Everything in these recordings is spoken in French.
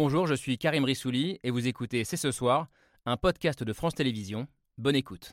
Bonjour, je suis Karim Rissouli et vous écoutez C'est ce soir, un podcast de France Télévisions. Bonne écoute.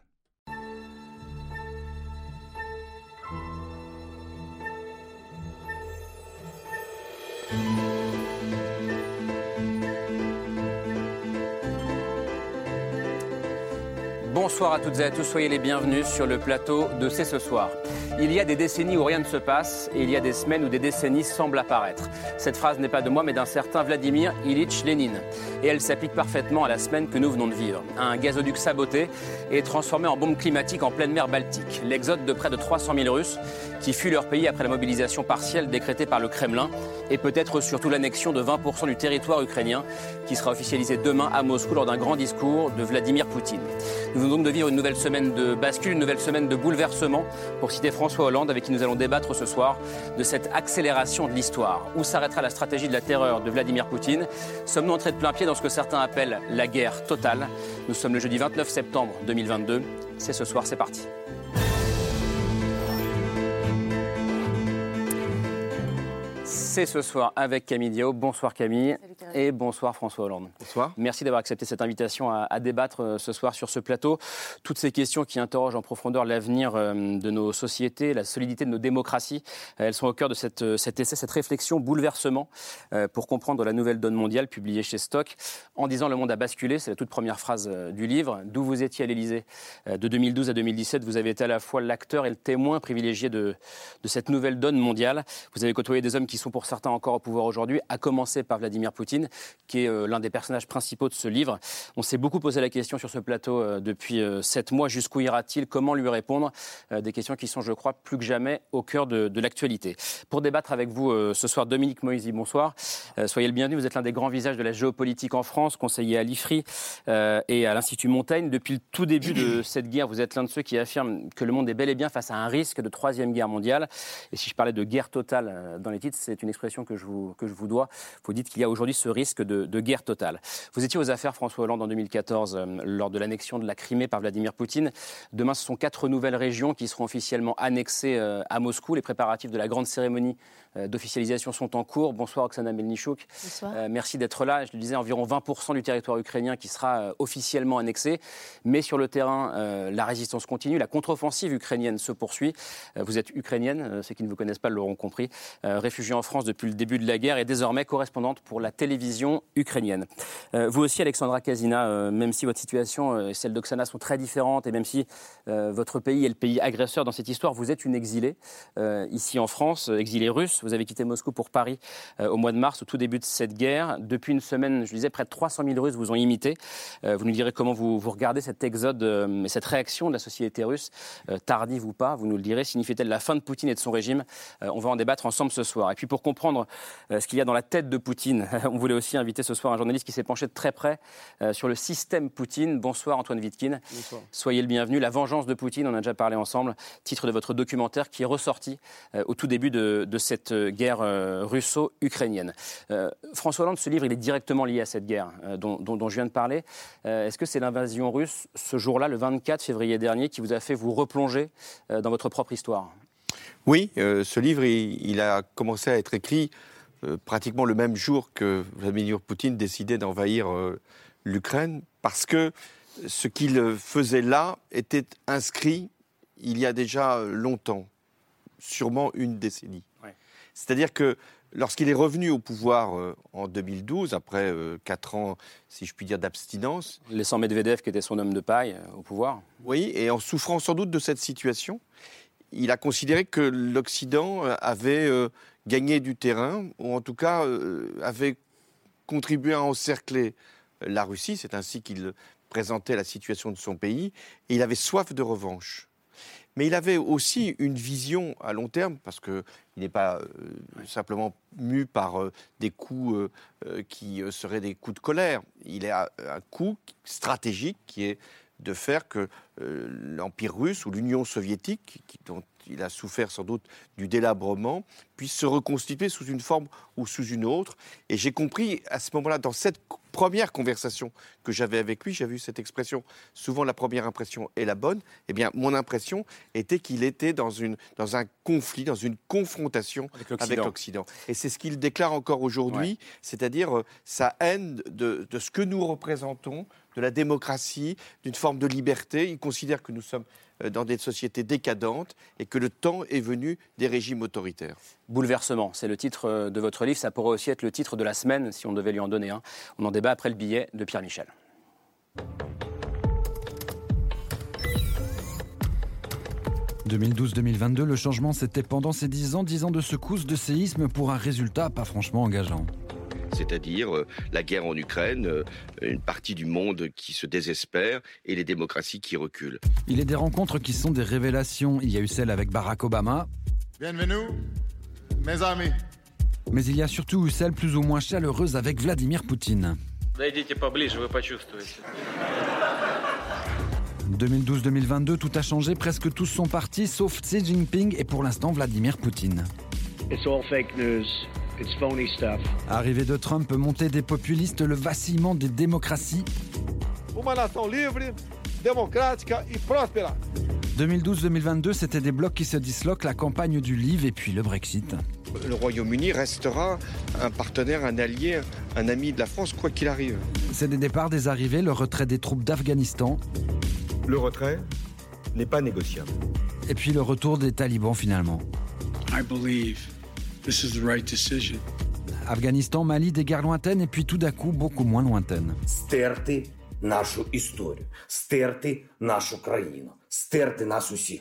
Bonsoir à toutes et à tous, soyez les bienvenus sur le plateau de C'est ce soir. Il y a des décennies où rien ne se passe et il y a des semaines où des décennies semblent apparaître. Cette phrase n'est pas de moi mais d'un certain Vladimir Ilyich Lénine. Et elle s'applique parfaitement à la semaine que nous venons de vivre. Un gazoduc saboté et transformé en bombe climatique en pleine mer Baltique. L'exode de près de 300 000 Russes qui fuient leur pays après la mobilisation partielle décrétée par le Kremlin et peut-être surtout l'annexion de 20% du territoire ukrainien qui sera officialisé demain à Moscou lors d'un grand discours de Vladimir Poutine. Nous venons donc de vivre une nouvelle semaine de bascule, une nouvelle semaine de bouleversement, pour citer François Hollande, avec qui nous allons débattre ce soir de cette accélération de l'histoire. Où s'arrêtera la stratégie de la terreur de Vladimir Poutine? Sommes-nous entrés de plein pied dans ce que certains appellent la guerre totale? Nous sommes le jeudi 29 septembre 2022. C'est ce soir, c'est parti. C'est ce soir avec Camille Diao. Bonsoir Camille. Et bonsoir François Hollande. Bonsoir. Merci d'avoir accepté cette invitation à, débattre euh, ce soir sur ce plateau. Toutes ces questions qui interrogent en profondeur l'avenir euh, de nos sociétés, la solidité de nos démocraties, euh, elles sont au cœur de cette, cet essai, cette réflexion, bouleversement, pour comprendre la nouvelle donne mondiale publiée chez Stock. En disant le monde a basculé, c'est la toute première phrase du livre. D'où vous étiez à l'Élysée de 2012 à 2017, vous avez été à la fois l'acteur et le témoin privilégié de, de cette nouvelle donne mondiale. Vous avez côtoyé des hommes qui sont pour certains encore au pouvoir aujourd'hui, à commencer par Vladimir Poutine, qui est euh, l'un des personnages principaux de ce livre. On s'est beaucoup posé la question sur ce plateau euh, depuis euh, sept mois. Jusqu'où ira-t-il? Comment lui répondre? Des questions qui sont, je crois, plus que jamais au cœur de, l'actualité. Pour débattre avec vous ce soir, Dominique Moisy, bonsoir. soyez le bienvenu. Vous êtes l'un des grands visages de la géopolitique en France, conseiller à l'IFRI et à l'Institut Montaigne. Depuis le tout début de cette guerre, vous êtes l'un de ceux qui affirment que le monde est bel et bien face à un risque de troisième guerre mondiale. Et si je parlais de guerre totale dans les titres, c'est une expression que je vous, que je vous dois. Vous dites qu'il y a aujourd'hui ce risque de, guerre totale. Vous étiez aux affaires François Hollande en 2014 euh, lors de l'annexion de la Crimée par Vladimir Poutine. Demain, ce sont quatre nouvelles régions qui seront officiellement annexées euh, à Moscou. Les préparatifs de la grande cérémonie d'officialisation sont en cours. Bonsoir Oksana Melnichouk. Bonsoir. merci d'être là. Je le disais, environ 20% du territoire ukrainien qui sera officiellement annexé. Mais sur le terrain, la résistance continue. La contre-offensive ukrainienne se poursuit. vous êtes ukrainienne, ceux qui ne vous connaissent pas l'auront compris. réfugiée en France depuis le début de la guerre et désormais correspondante pour la télévision ukrainienne. Euh, vous aussi, Alexandra Kazina, euh, même si votre situation euh, et celle d'Oksana sont très différentes et même si votre pays est le pays agresseur dans cette histoire, vous êtes une exilée ici en France, exilée russe. Vous avez quitté Moscou pour Paris au mois de mars, au tout début de cette guerre. Depuis une semaine, je disais, près de 300 000 Russes vous ont imité. vous nous direz comment vous, vous regardez cet exode et cette réaction de la société russe, tardive ou pas, vous nous le direz. Signifie-t-elle la fin de Poutine et de son régime On va en débattre ensemble ce soir. Et puis pour comprendre euh, ce qu'il y a dans la tête de Poutine. On voulait aussi inviter ce soir un journaliste qui s'est penché de très près euh, sur le système Poutine. Bonsoir Antoine Vitkin. Bonsoir. Soyez le bienvenu. La vengeance de Poutine, on a déjà parlé ensemble. Titre de votre documentaire qui est ressorti euh, au tout début de, cette guerre russo-ukrainienne. François Hollande, ce livre, il est directement lié à cette guerre dont, dont, je viens de parler. Est-ce que c'est l'invasion russe, ce jour-là, le 24 février dernier, qui vous a fait vous replonger dans votre propre histoire? Oui, ce livre, il, a commencé à être écrit euh, pratiquement le même jour que Vladimir Poutine décidait d'envahir euh, l'Ukraine, parce que ce qu'il faisait là était inscrit il y a déjà longtemps, sûrement une décennie. C'est-à-dire que lorsqu'il est revenu au pouvoir euh, en 2012, après quatre ans, si je puis dire, d'abstinence. Laissant Medvedev, qui était son homme de paille, au pouvoir. Oui, et en souffrant sans doute de cette situation, il a considéré que l'Occident avait gagné du terrain, ou en tout cas euh, avait contribué à encercler la Russie. C'est ainsi qu'il présentait la situation de son pays. Et il avait soif de revanche. Mais il avait aussi une vision à long terme, parce qu'il n'est pas euh, simplement mu par euh, des coups qui seraient des coups de colère. Il a un coup stratégique qui est de faire que euh, l'Empire russe ou l'Union soviétique, dont il a souffert sans doute du délabrement, puisse se reconstituer sous une forme ou sous une autre. Et j'ai compris à ce moment-là, dans cette première conversation que j'avais avec lui, j'avais eu cette expression, souvent la première impression est la bonne, eh bien mon impression était qu'il était dans, une, dans un conflit, dans une confrontation avec l'Occident. Et c'est ce qu'il déclare encore aujourd'hui, c'est-à-dire euh, sa haine de, de ce que nous représentons, de la démocratie, d'une forme de liberté. Il considère que nous sommes euh, dans des sociétés décadentes et que le temps est venu des régimes autoritaires. Bouleversement, c'est le titre euh, de votre livre. Ça pourrait aussi être le titre de la semaine si on devait lui en donner un. On en débat après le billet de Pierre Michel. « 2012-2022, le changement, c'était pendant ces dix ans, dix ans de secousses, de séisme pour un résultat pas franchement engageant c'est-à-dire euh, la guerre en Ukraine, euh, une partie du monde qui se désespère et les démocraties qui reculent. Il y a des rencontres qui sont des révélations. Il y a eu celle avec Barack Obama. Bienvenue, mes amis. Mais il y a surtout eu celle plus ou moins chaleureuse avec Vladimir Poutine. 2012-2022, tout a changé, presque tous sont partis, sauf Xi Jinping et pour l'instant Vladimir Poutine. It's all fake news. Arrivée de Trump, montée des populistes, le vacillement des démocraties. Uma nação livre, democrática e próspera. 2012-2022, c'était des blocs qui se disloquent, la campagne du livre et puis le Brexit. Le Royaume-Uni restera un partenaire, un allié, un ami de la France, quoi qu'il arrive. C'est des départs, des arrivées, le retrait des troupes d'Afghanistan. Le retrait n'est pas négociable. Et puis le retour des talibans finalement. I believe This is the right decision. Afghanistan, Mali, des guerres lointaines et puis tout d'un coup beaucoup moins lointaines. Стерти нашу історію, стерти нашу країну, стерти нас усіх.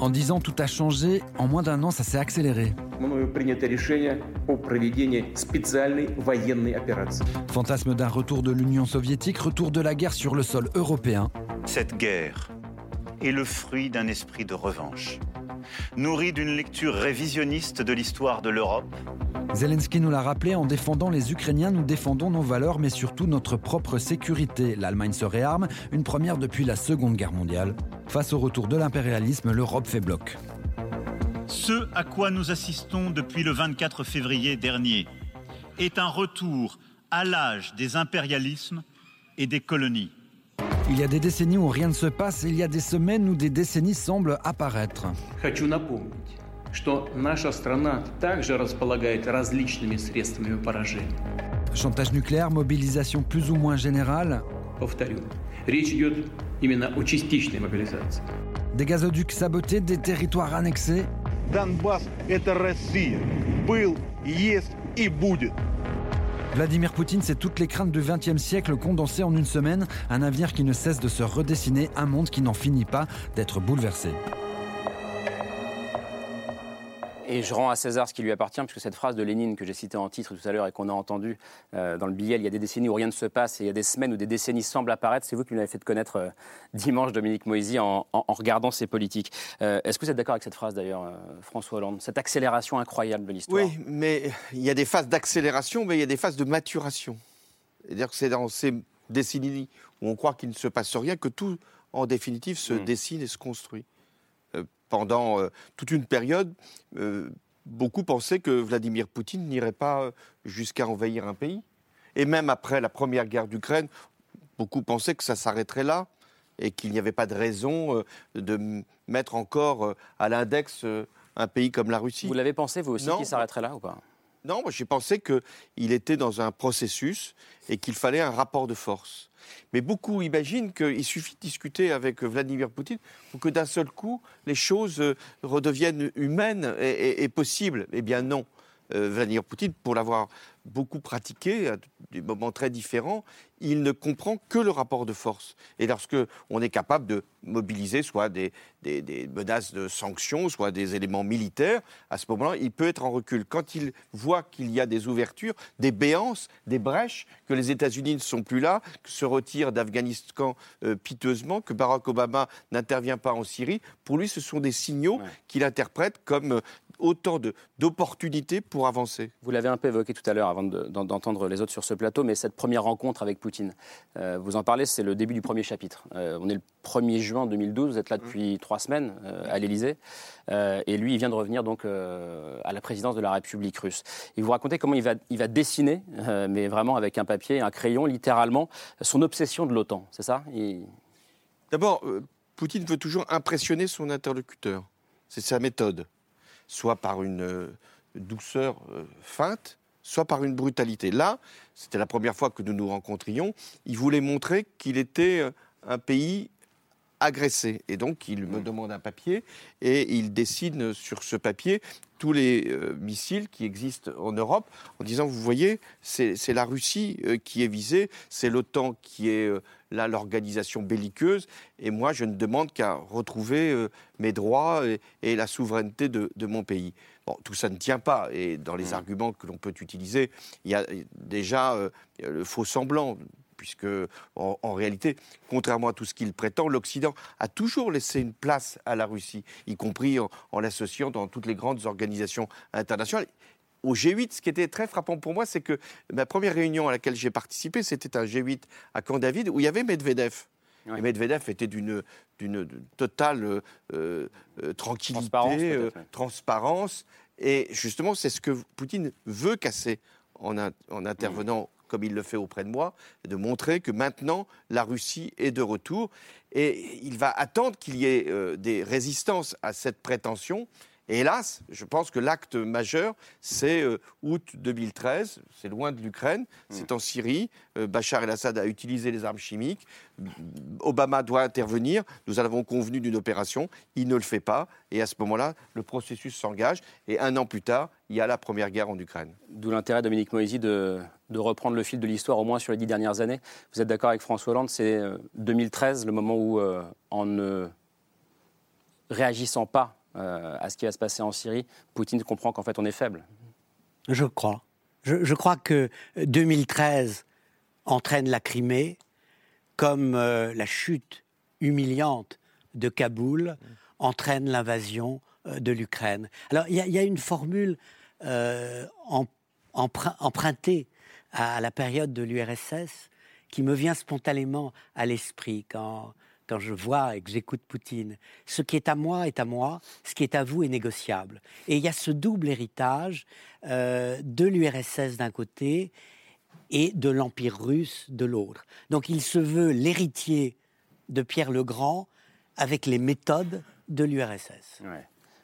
En dix ans, tout a changé. En moins d'un an, ça s'est accéléré. Fantasme d'un retour de l'Union soviétique, retour de la guerre sur le sol européen. Cette guerre est le fruit d'un esprit de revanche nourri d'une lecture révisionniste de l'histoire de l'Europe. Zelensky nous l'a rappelé, en défendant les Ukrainiens, nous défendons nos valeurs, mais surtout notre propre sécurité. L'Allemagne se réarme, une première depuis la Seconde Guerre mondiale. Face au retour de l'impérialisme, l'Europe fait bloc. Ce à quoi nous assistons depuis le 24 février dernier est un retour à l'âge des impérialismes et des colonies. Il y a des décennies où rien ne se passe, il y a des semaines où des décennies semblent apparaître. Хочу напомнить, что наша страна также располагает различными средствами поражения. Chantage nucléaire, mobilisation plus ou moins générale. Повторю, речь идет именно о частичной мобилизации. Des gazoducs sabotés, des territoires annexés. Донбасс – это Россия. Был, есть и будет. Vladimir Poutine, c'est toutes les craintes du XXe siècle condensées en une semaine, un avenir qui ne cesse de se redessiner, un monde qui n'en finit pas d'être bouleversé. Et je rends à César ce qui lui appartient, puisque cette phrase de Lénine que j'ai citée en titre tout à l'heure et qu'on a entendue euh, dans le billet, il y a des décennies où rien ne se passe et il y a des semaines où des décennies semblent apparaître. C'est vous qui l'avez fait connaître euh, dimanche, Dominique Moisy, en, regardant ces politiques. Euh, est-ce que vous êtes d'accord avec cette phrase d'ailleurs, François Hollande? Cette accélération incroyable de l'histoire Oui, mais il y a des phases d'accélération, mais il y a des phases de maturation. C'est-à-dire que c'est dans ces décennies où on croit qu'il ne se passe rien que tout, en définitive, se hmm. dessine et se construit pendant euh, toute une période, euh, beaucoup pensaient que Vladimir Poutine n'irait pas euh, jusqu'à envahir un pays. Et même après la première guerre d'Ukraine, beaucoup pensaient que ça s'arrêterait là et qu'il n'y avait pas de raison de mettre encore à l'index un pays comme la Russie. Vous l'avez pensé, vous aussi, qu'il s'arrêterait là ou pas? Non, moi j'ai pensé qu'il était dans un processus et qu'il fallait un rapport de force. Mais beaucoup imaginent qu'il suffit de discuter avec Vladimir Poutine pour que d'un seul coup, les choses euh, redeviennent humaines et, possibles. Eh bien non. Euh, Vladimir Poutine, pour l'avoir beaucoup pratiqué à des moments très différents, il ne comprend que le rapport de force. Et lorsque on est capable de mobiliser soit des, menaces de sanctions, soit des éléments militaires, à ce moment-là, il peut être en recul. Quand il voit qu'il y a des ouvertures, des béances, des brèches, que les États-Unis ne sont plus là, que se retirent d'Afghanistan euh, piteusement, que Barack Obama n'intervient pas en Syrie, pour lui, ce sont des signaux qu'il interprète comme euh, autant d'opportunités pour avancer. Vous l'avez un peu évoqué tout à l'heure avant d'entendre les autres sur ce plateau, mais cette première rencontre avec Poutine, euh, vous en parlez, c'est le début du premier chapitre. Euh, on est le 1er juin 2012, vous êtes là mmh. depuis trois semaines euh, à l'Élysée, et lui, il vient de revenir donc à la présidence de la République russe. Et vous racontez comment il va, il va dessiner, mais vraiment avec un papier, un crayon, littéralement, son obsession de l'OTAN, c'est ça? D'abord, Poutine veut toujours impressionner son interlocuteur. C'est sa méthode. Soit par une euh, douceur euh, feinte, soit par une brutalité. Là, c'était la première fois que nous nous rencontrions, il voulait montrer qu'il était euh, un pays agressé. Et donc, il me mmh. demande un papier et il dessine sur ce papier tous les missiles qui existent en Europe en disant, vous voyez, c'est la Russie qui est visée, c'est l'OTAN qui est l'organisation belliqueuse, et moi je ne demande qu'à retrouver euh, mes droits et, la souveraineté de, mon pays. Bon, tout ça ne tient pas, et dans les mmh. arguments que l'on peut utiliser, il y a déjà euh, le faux semblant puisque en, réalité, contrairement à tout ce qu'il prétend, l'Occident a toujours laissé une place à la Russie, y compris en, en l'associant dans toutes les grandes organisations internationales au G8, ce qui était très frappant pour moi, c'est que ma première réunion à laquelle j'ai participé, c'était un G8 à Camp David où il y avait Medvedev. Et Medvedev était d'une totale euh, euh, tranquillité, euh, transparence, Et justement, c'est ce que Poutine veut casser en, en intervenant comme il le fait auprès de moi, de montrer que maintenant la Russie est de retour. Et il va attendre qu'il y ait des résistances à cette prétention. Et hélas, je pense que l'acte majeur, c'est euh, août 2013, c'est loin de l'Ukraine, c'est en Syrie, euh, Bachar el-Assad a utilisé les armes chimiques, Obama doit intervenir, nous avons convenu d'une opération, il ne le fait pas, et à ce moment-là, le processus s'engage, et un an plus tard, il y a la première guerre en Ukraine. D'où l'intérêt, Dominique Moisy, de, reprendre le fil de l'histoire, au moins sur les dix dernières années. Vous êtes d'accord avec François Hollande, c'est 2013, euh, le moment où, en ne réagissant pas à ce qui va se passer en Syrie, Poutine comprend qu'en fait on est faible Je crois. Je, crois que 2013 entraîne la Crimée comme euh, la chute humiliante de Kaboul entraîne l'invasion euh, de l'Ukraine. Alors il y, a une formule empruntée à la période de l'URSS qui me vient spontanément à l'esprit quand quand je vois et que j'écoute Poutine, ce qui est à moi est à moi, ce qui est à vous est négociable. Et il y a ce double héritage euh, de l'URSS d'un côté et de l'Empire russe de l'autre. Donc il se veut l'héritier de Pierre le Grand avec les méthodes de l'URSS.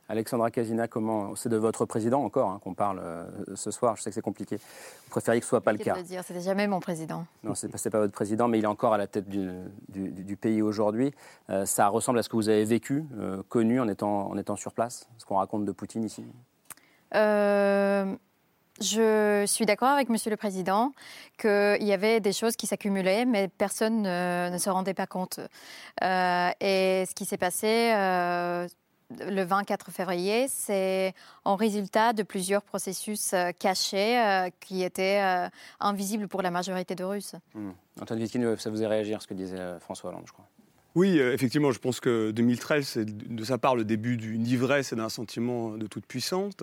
Alexandra Casina, comment c'est de votre président encore hein, qu'on parle euh, ce soir. Je sais que c'est compliqué. Vous préfériez que ce soit pas le cas. dire, c'était jamais mon président. Non, c'est pas, pas votre président, mais il est encore à la tête du, pays aujourd'hui. Euh, ça ressemble à ce que vous avez vécu, euh, connu en étant, en étant sur place, ce qu'on raconte de Poutine ici. Je suis d'accord avec Monsieur le Président qu'il y avait des choses qui s'accumulaient, mais personne ne, se rendait pas compte. et ce qui s'est passé le 24 février, c'est en résultat de plusieurs processus euh, cachés euh, qui étaient euh, invisibles pour la majorité de Russes. Hmm. Antoine Vitkin, ça vous a réagi à ce que disait François Hollande, je crois? Oui, effectivement, je pense que 2013, c'est de sa part le début d'une ivresse et d'un sentiment de toute puissance.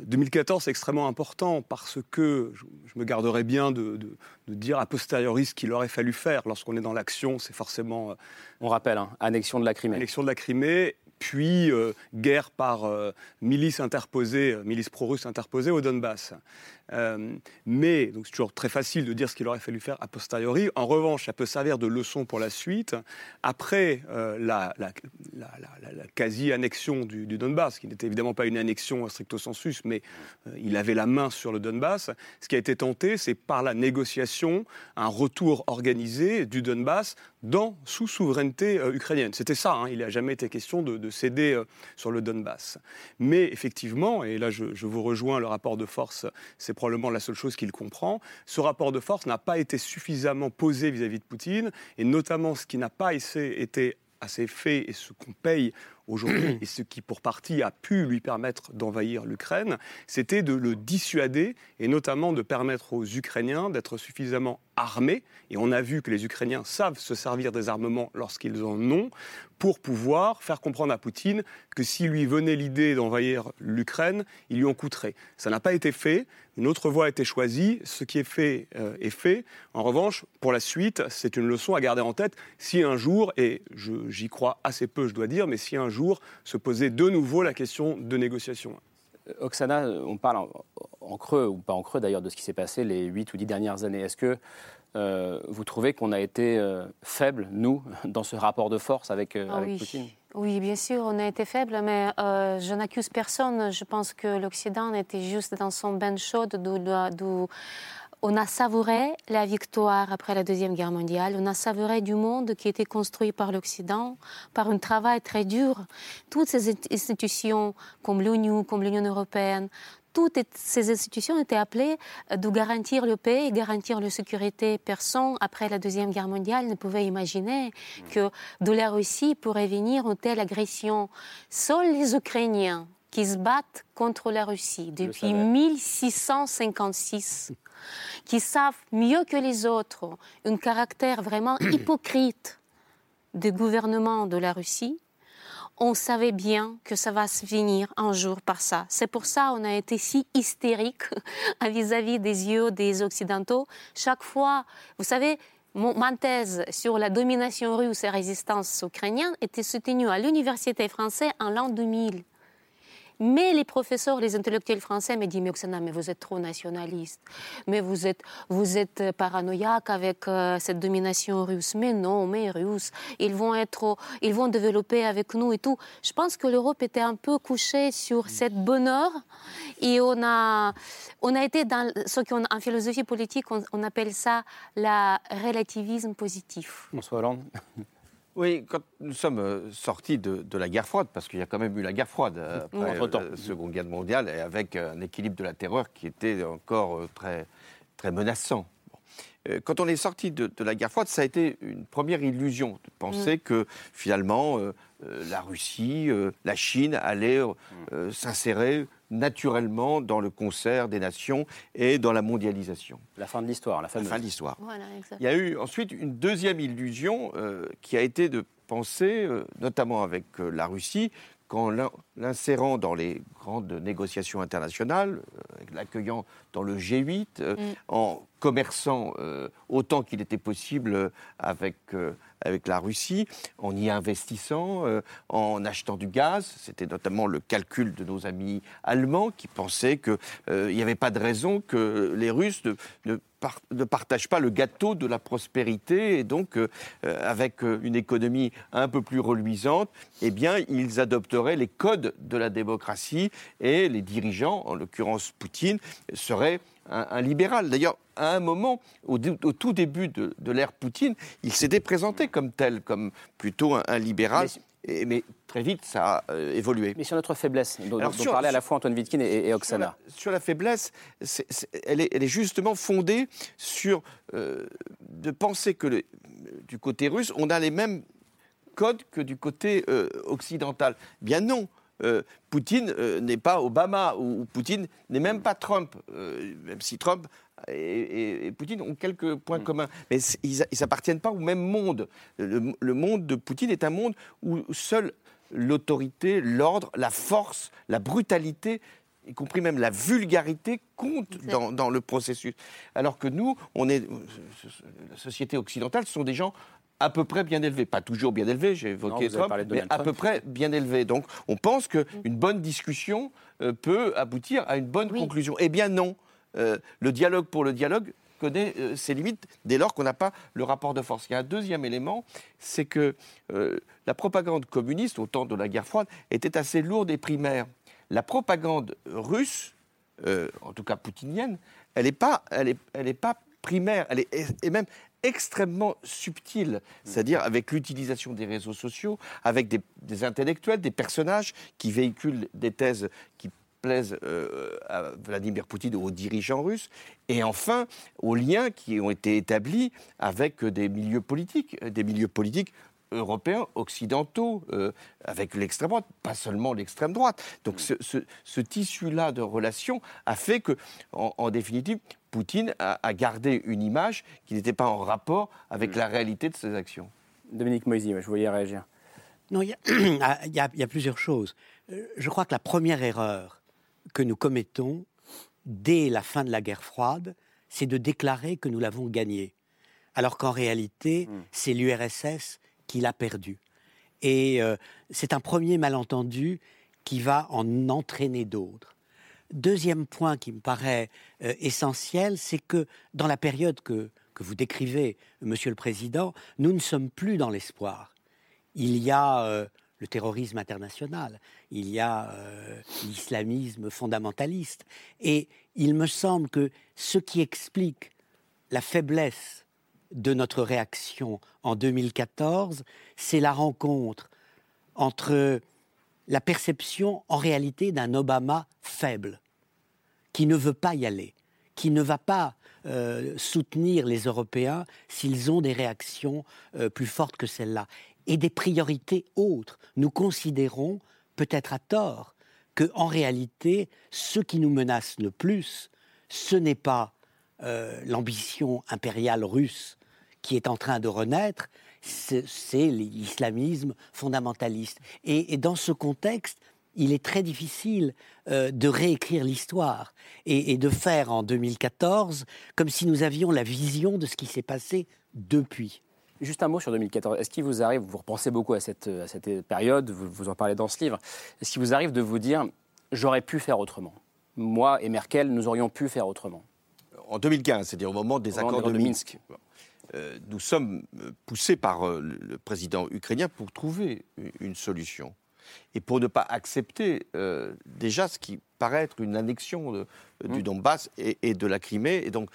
2014, c'est extrêmement important parce que je, me garderais bien de, dire a posteriori ce qu'il aurait fallu faire. Lorsqu'on est dans l'action, c'est forcément. On rappelle, hein, annexion de la Crimée. Annexion de la Crimée puis euh, guerre par euh, milice interposée, euh, milice pro-russe interposée au Donbass. Mais, donc c'est toujours très facile de dire ce qu'il aurait fallu faire a posteriori. En revanche, ça peut servir de leçon pour la suite. Après la, quasi-annexion du, Donbass, qui n'était évidemment pas une annexion stricto sensus, mais il avait la main sur le Donbass, ce qui a été tenté, c'est par la négociation, un retour organisé du Donbass dans, sous souveraineté ukrainienne. C'était ça, hein. il n'a jamais été question de céder euh, sur le Donbass. Mais effectivement, et là je, vous rejoins, le rapport de force, c'est probablement la seule chose qu'il comprend, ce rapport de force n'a pas été suffisamment posé vis-à-vis de Poutine, et notamment ce qui n'a pas été assez fait et ce qu'on paye aujourd'hui, et ce qui pour partie a pu lui permettre d'envahir l'Ukraine, c'était de le dissuader et notamment de permettre aux Ukrainiens d'être suffisamment armés, et on a vu que les Ukrainiens savent se servir des armements lorsqu'ils en ont, pour pouvoir faire comprendre à Poutine que si lui venait l'idée d'envahir l'Ukraine, il lui en coûterait. Ça n'a pas été fait, une autre voie a été choisie, ce qui est fait euh, est fait. En revanche, pour la suite, c'est une leçon à garder en tête. Si un jour, et j'y crois assez peu, je dois dire, mais si un jour se posait de nouveau la question de négociation. Euh, Oksana, on parle en, creux, ou pas en creux d'ailleurs, de ce qui s'est passé les 8 ou 10 dernières années. Est-ce que euh, vous trouvez qu'on a été euh, faible, nous, dans ce rapport de force avec, ah avec oui. Poutine? Oui, bien sûr, on a été faible, mais je n'accuse personne. Je pense que l'Occident était juste dans son bain chaud d'où on a savouré la victoire après la Deuxième Guerre mondiale, on a savouré du monde qui était construit par l'Occident, par un travail très dur. Toutes ces institutions comme l'ONU, comme l'Union européenne, toutes ces institutions étaient appelées de garantir le paix et garantir la sécurité. Personne, après la Deuxième Guerre mondiale, ne pouvait imaginer que de la Russie pourrait venir une telle agression. Seuls les Ukrainiens qui se battent contre la Russie depuis 1656 qui savent mieux que les autres un caractère vraiment hypocrite du gouvernement de la Russie, on savait bien que ça va se finir un jour par ça. C'est pour ça qu'on a été si hystérique vis-à-vis des yeux des Occidentaux. Chaque fois, vous savez, ma thèse sur la domination russe et résistance ukrainienne était soutenue à l'université française en l'an 2000. Mais les professeurs, les intellectuels français me disent, mais Oksana, mais vous êtes trop nationaliste, mais vous êtes, vous êtes paranoïaque avec euh, cette domination russe. Mais non, mais russes, ils vont être, ils vont développer avec nous et tout. Je pense que l'Europe était un peu couchée sur cette bonheur et on a, on a été dans ce qu'en philosophie politique, on, on appelle ça la relativisme positif. François Hollande Oui, quand nous sommes euh, sortis de, la guerre froide, parce qu'il y a quand même eu la guerre froide euh, après la Seconde Guerre mondiale, et avec un équilibre de la terreur qui était encore très, très menaçant. Quand on est sorti de, la guerre froide, ça a été une première illusion de penser mm. que finalement la Russie, la Chine allaient s'insérer naturellement dans le concert des nations et dans la mondialisation. La fin de l'histoire, la, fin de l'histoire. Il y a eu ensuite une deuxième illusion euh, qui a été de penser, euh, notamment avec euh, la Russie, qu'en l'insérant dans les grandes négociations internationales, l'accueillant dans le G8, mm. en commerçant autant qu'il était possible avec avec la Russie, en y investissant, euh, en achetant du gaz. C'était notamment le calcul de nos amis allemands qui pensaient qu'il euh, n'y avait pas de raison que les Russes ne, partagent pas le gâteau de la prospérité et donc euh, avec une économie un peu plus reluisante, eh bien ils adopteraient les codes de la démocratie et les dirigeants, en l'occurrence Poutine, seraient un, libéral. D'ailleurs, à un moment, au, tout début de, l'ère Poutine, il s'était présenté comme tel, comme plutôt un, libéral. Mais, très vite, ça a euh, évolué. Mais sur notre faiblesse, dont, parlaient à la fois Antoine Wittkin et, Oksana. Sur la, faiblesse, elle, est, justement fondée sur euh, de penser que du côté russe, on a les mêmes codes que du côté euh, occidental. Bien non. Euh, Poutine euh, n'est pas Obama ou, Poutine n'est même pas Trump, euh, même si Trump et, Poutine ont quelques points mm. communs, mais ils n'appartiennent pas au même monde. Le, monde de Poutine est un monde où seule l'autorité, l'ordre, la force, la brutalité y compris même la vulgarité, compte dans, dans, le processus. Alors que nous, on est, la société occidentale, ce sont des gens à peu près bien élevé. Pas toujours bien élevé, j'ai évoqué Trump, mais à peu près bien élevé. Donc on pense qu'une mm. bonne discussion euh, peut aboutir à une bonne conclusion. Eh bien non. Euh, le dialogue pour le dialogue connaît euh, ses limites dès lors qu'on n'a pas le rapport de force. Il y a un deuxième élément, c'est que la propagande communiste au temps de la guerre froide était assez lourde et primaire. La propagande russe, en tout cas poutinienne, elle n'est pas, elle est, elle est pas primaire, elle est, et même extrêmement subtil, c'est-à-dire avec l'utilisation des réseaux sociaux, avec des, intellectuels, des personnages qui véhiculent des thèses qui plaisent euh, à Vladimir Poutine ou aux dirigeants russes, et enfin aux liens qui ont été établis avec des milieux politiques, des milieux politiques européens, occidentaux, euh, avec l'extrême droite, pas seulement l'extrême droite. Donc ce, tissu-là de relations a fait que, en définitive, Poutine a, a gardé une image qui n'était pas en rapport avec la réalité de ses actions. Dominique Moisy, je voyais réagir. Non, il y, a- il y a- il y a plusieurs choses. Euh, Je crois que la première erreur que nous commettons dès la fin de la guerre froide, c'est de déclarer que nous l'avons gagnée, alors qu'en réalité, c'est l'URSS qui l'a perdue. Et euh, c'est un premier malentendu qui va en entraîner d'autres. Deuxième point qui me paraît euh, essentiel, c'est que dans la période que, vous décrivez, Monsieur le Président, nous ne sommes plus dans l'espoir. Il y a euh, le terrorisme international, il y a euh, l'islamisme fondamentaliste. Et il me semble que ce qui explique la faiblesse de notre réaction en 2014, c'est la rencontre entre la perception en réalité d'un Obama faible, qui ne veut pas y aller, qui ne va pas euh, soutenir les Européens s'ils ont des réactions euh, plus fortes que celle-là, et des priorités autres. Nous considérons, peut-être à tort, que en réalité, ce qui nous menace le plus, ce n'est pas euh, l'ambition impériale russe qui est en train de renaître, c'est l'islamisme fondamentaliste. Et, et dans ce contexte, il est très difficile euh, de réécrire l'histoire et, et de faire en 2014 comme si nous avions la vision de ce qui s'est passé depuis. Juste un mot sur 2014. Est-ce qu'il vous arrive, vous repensez beaucoup à cette, à cette période, vous, vous en parlez dans ce livre, est-ce qu'il vous arrive de vous dire, j'aurais pu faire autrement? Moi et Merkel, nous aurions pu faire autrement En 2015, c'est-à-dire au moment des Au moment accords des de de Minsk. Nous sommes euh, poussés par euh, le président ukrainien pour trouver une solution et pour ne pas accepter euh, déjà ce qui paraît être une annexion de- du Donbass et, et de la Crimée, et donc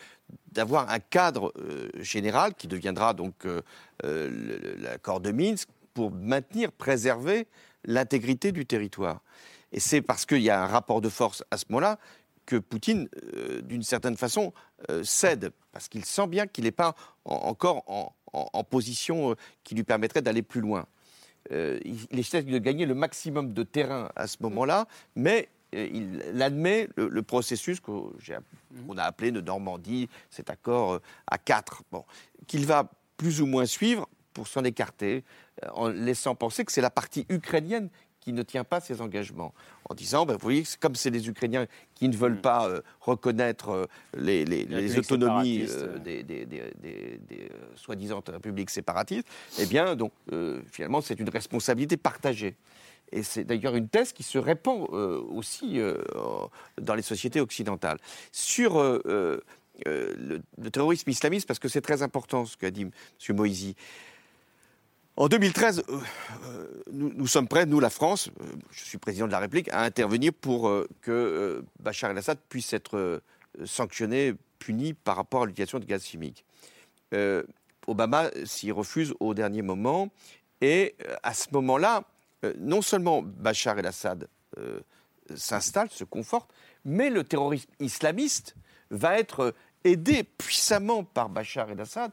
d'avoir un cadre euh, général qui deviendra donc euh, euh, l'accord de Minsk pour maintenir, préserver l'intégrité du territoire. Et c'est parce qu'il y a un rapport de force à ce moment-là que Poutine, euh, d'une certaine façon, euh, cède, parce qu'il sent bien qu'il n'est pas en- encore en, en- en position euh, qui lui permettrait d'aller plus loin. Il, essaie de gagner le maximum de terrain à ce moment-là, mais il admet le, le processus j'ai- qu'on a appelé de Normandie, cet accord à quatre, bon, qu'il va plus ou moins suivre pour s'en écarter, en laissant penser que c'est la partie ukrainienne qui ne tient pas ses engagements, en disant, ben, vous voyez, comme c'est les Ukrainiens qui ne veulent pas euh, reconnaître euh, les, autonomies euh, des, des- des- des- des, soi-disant républiques séparatistes, eh bien, donc, finalement, c'est une responsabilité partagée. Et c'est d'ailleurs une thèse qui se répand aussi dans les sociétés occidentales. Sur le, le terrorisme islamiste, parce que c'est très important ce qu'a dit M. Moïsi. En 2013, euh, euh, nous, sommes prêts, nous, la France, euh, je suis président de la République, à intervenir pour que Bachar el-Assad puisse être sanctionné, puni par rapport à l'utilisation de gaz chimique. Obama s'y refuse au dernier moment. Et à ce moment-là, non seulement Bachar el-Assad s'installe, se conforte, mais le terrorisme islamiste va être aidé puissamment par Bachar el-Assad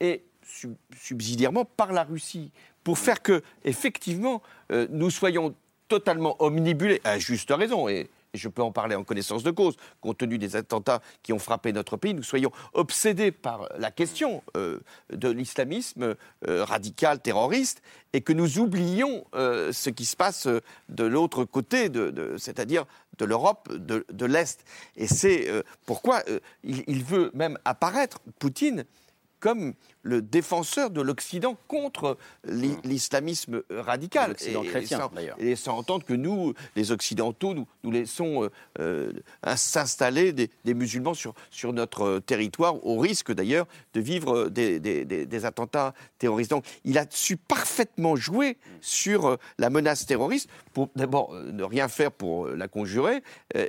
et sub- subsidiairement par la Russie pour faire que, effectivement, euh, nous soyons totalement omnibulés, à juste raison, et, je peux en parler en connaissance de cause, compte tenu des attentats qui ont frappé notre pays, nous soyons obsédés par la question euh, de l'islamisme euh, radical, terroriste, et que nous oublions ce qui se passe de l'autre côté, c'est-à-dire de l'Europe, de, l'Est. Et c'est pourquoi il veut même apparaître, Poutine, comme le défenseur de l'Occident contre l'i- l'islamisme radical. L'Occident chrétien, d'ailleurs. Et laissant entendre que nous, les Occidentaux, nous, nous laissons euh, euh, s'installer des, des musulmans sur, sur notre euh, territoire, au risque d'ailleurs de vivre des, des- des- des attentats terroristes. Donc il a su parfaitement jouer sur euh, la menace terroriste pour d'abord ne rien faire pour la conjurer,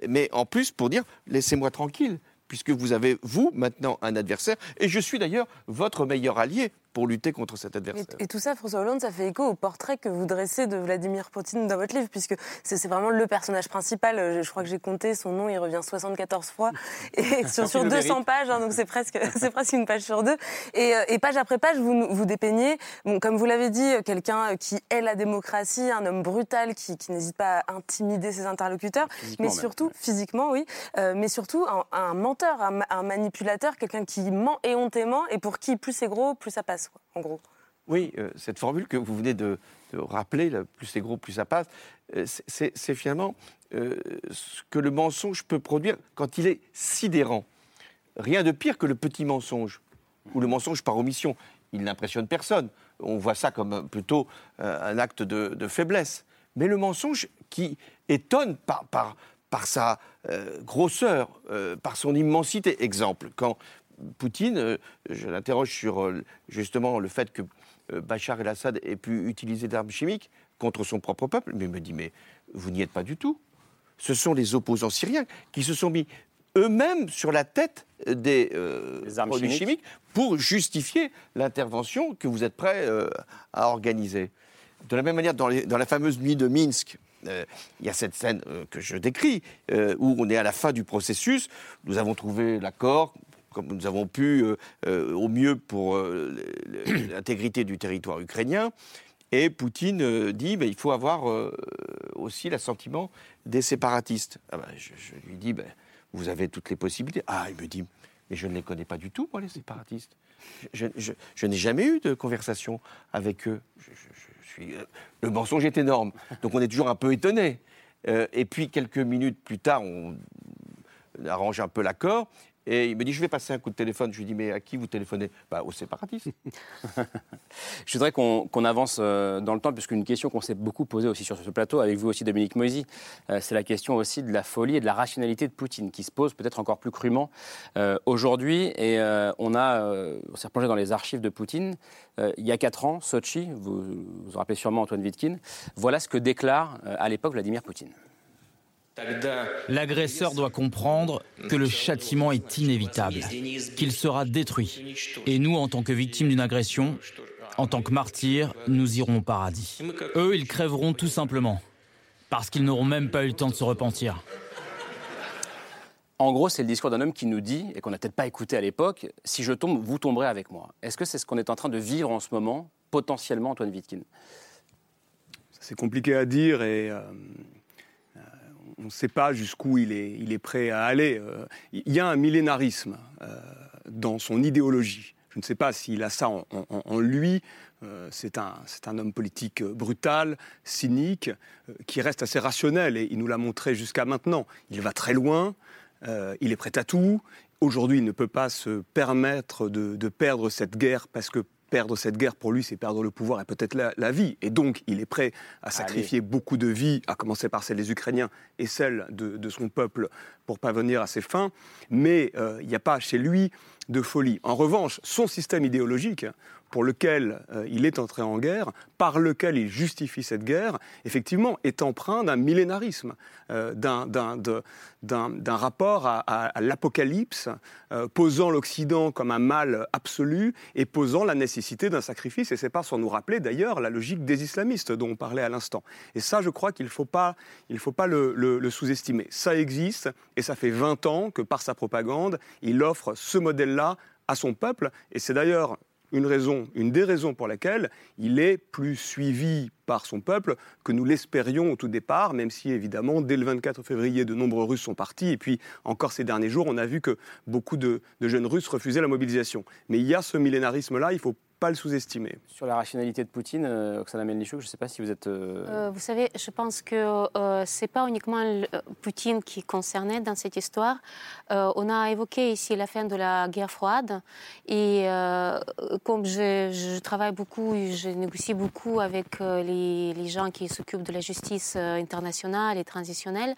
mais en plus pour dire laissez-moi tranquille puisque vous avez, vous, maintenant, un adversaire, et je suis d'ailleurs votre meilleur allié, pour lutter contre cet adversaire. Et, tout ça, François Hollande, ça fait écho au portrait que vous dressez de Vladimir Poutine dans votre livre, puisque c'est vraiment le personnage principal. Euh, je crois que j'ai compté son nom, il revient 74 fois, et sur, sur 200 pages, hein, donc c'est presque, presque une page sur deux. Et, et page après page, vous, vous dépeignez, bon, comme vous l'avez dit, quelqu'un qui est la démocratie, un homme brutal qui, qui n'hésite pas à intimider ses interlocuteurs, mais surtout, physiquement, oui, euh, mais surtout un, un menteur, un, un manipulateur, quelqu'un qui ment éhontément et pour qui plus c'est gros, plus ça passe, en gros. Oui, euh, cette formule que vous venez de, rappeler, plus c'est gros, plus ça passe, euh, c'est finalement euh, ce que le mensonge peut produire quand il est sidérant. Rien de pire que le petit mensonge, ou le mensonge par omission. Il n'impressionne personne. On voit ça comme plutôt un acte de, faiblesse. Mais le mensonge qui étonne par, sa grosseur, par son immensité. Exemple, quand Poutine, euh, je l'interroge sur justement le fait que Bachar el-Assad ait pu utiliser d'armes chimiques contre son propre peuple, mais il me dit, mais vous n'y êtes pas du tout. Ce sont les opposants syriens qui se sont mis eux-mêmes sur la tête des, euh, produits chimiques. chimiques. pour justifier l'intervention que vous êtes prêts euh, à organiser. De la même manière, dans, les, dans la fameuse nuit de Minsk, euh, il y a cette scène euh, que je décris, euh, où on est à la fin du processus. Nous avons trouvé l'accord, comme nous avons pu, au mieux pour l'intégrité du territoire ukrainien. Et Poutine dit il faut avoir aussi l'assentiment des séparatistes. Ah ben, je, je, lui dis ben, vous avez toutes les possibilités. Ah, il me dit mais je ne les connais pas du tout, moi, les séparatistes. Je, je, je n'ai jamais eu de conversation avec eux. Suis, euh, le mensonge est énorme. Donc on est toujours un peu étonné. Euh, et puis quelques minutes plus tard, on arrange un peu l'accord. Et il me dit, je vais passer un coup de téléphone. Je lui dis, mais à qui vous téléphonez? Bah, Aux séparatistes. je voudrais qu'on qu avance euh, dans le temps, puisqu'une question qu'on s'est beaucoup posée aussi sur ce plateau, avec vous aussi, Dominique Moisy, euh, c'est la question aussi de la folie et de la rationalité de Poutine, qui se pose peut-être encore plus crûment euh, aujourd'hui. Et on, on s'est replongé dans les archives de Poutine. Il y a quatre ans, Sochi, vous vous rappelez sûrement Antoine Vitkin, voilà ce que déclare à l'époque Vladimir Poutine. L'agresseur doit comprendre que le châtiment est inévitable, qu'il sera détruit. Et nous, en tant que victimes d'une agression, en tant que martyrs, nous irons au paradis. Eux, ils crèveront tout simplement, parce qu'ils n'auront même pas eu le temps de se repentir. En gros, c'est le discours d'un homme qui nous dit, et qu'on n'a peut-être pas écouté à l'époque, si je tombe, vous tomberez avec moi. Est-ce que c'est ce qu'on est en train de vivre en ce moment, potentiellement, Antoine Vitkin C'est compliqué à dire et euh, on ne sait pas jusqu'où il est, il est, prêt à aller. Euh, il y a un millénarisme euh, dans son idéologie. Je ne sais pas s'il a ça en, lui. Euh, c'est un, un, homme politique brutal, cynique, qui reste assez rationnel et il nous l'a montré jusqu'à maintenant. Il va très loin, il est prêt à tout. Aujourd'hui, il ne peut pas se permettre de perdre cette guerre parce que perdre cette guerre pour lui, c'est perdre le pouvoir et peut-être la, la, vie. Et donc, il est prêt à sacrifier Allez. beaucoup de vies, à commencer par celles des Ukrainiens et celles de, de son peuple pour parvenir à ses fins. Mais euh, il n'y a pas chez lui de folie. En revanche, son système idéologique, pour lequel euh, il est entré en guerre, par lequel il justifie cette guerre, effectivement, est empreint d'un millénarisme, euh, d'un rapport à, l'apocalypse, euh, posant l'Occident comme un mal absolu et posant la nécessité d'un sacrifice. Et c'est pas sans nous rappeler d'ailleurs la logique des islamistes dont on parlait à l'instant. Et ça, je crois qu'il ne faut pas, le sous-estimer. Ça existe et ça fait 20 ans que par sa propagande, il offre ce modèle-là à son peuple. Et c'est d'ailleurs une raison, une des raisons pour laquelle il est plus suivi par son peuple que nous l'espérions au tout départ, même si évidemment dès le 24 février de nombreux Russes sont partis et puis encore ces derniers jours on a vu que beaucoup de, de jeunes Russes refusaient la mobilisation. Mais il y a ce millénarisme-là, il faut pas le sous-estimer. Sur la rationalité de Poutine, euh, Oksana Melnichuk, je ne sais pas si vous êtes... Euh... Euh, vous savez, je pense que euh, ce n'est pas uniquement le, Poutine qui est concerné dans cette histoire. Euh, on a évoqué ici la fin de la guerre froide. Et euh, comme je, je, travaille beaucoup, je négocie beaucoup avec les, les, gens qui s'occupent de la justice internationale et transitionnelle,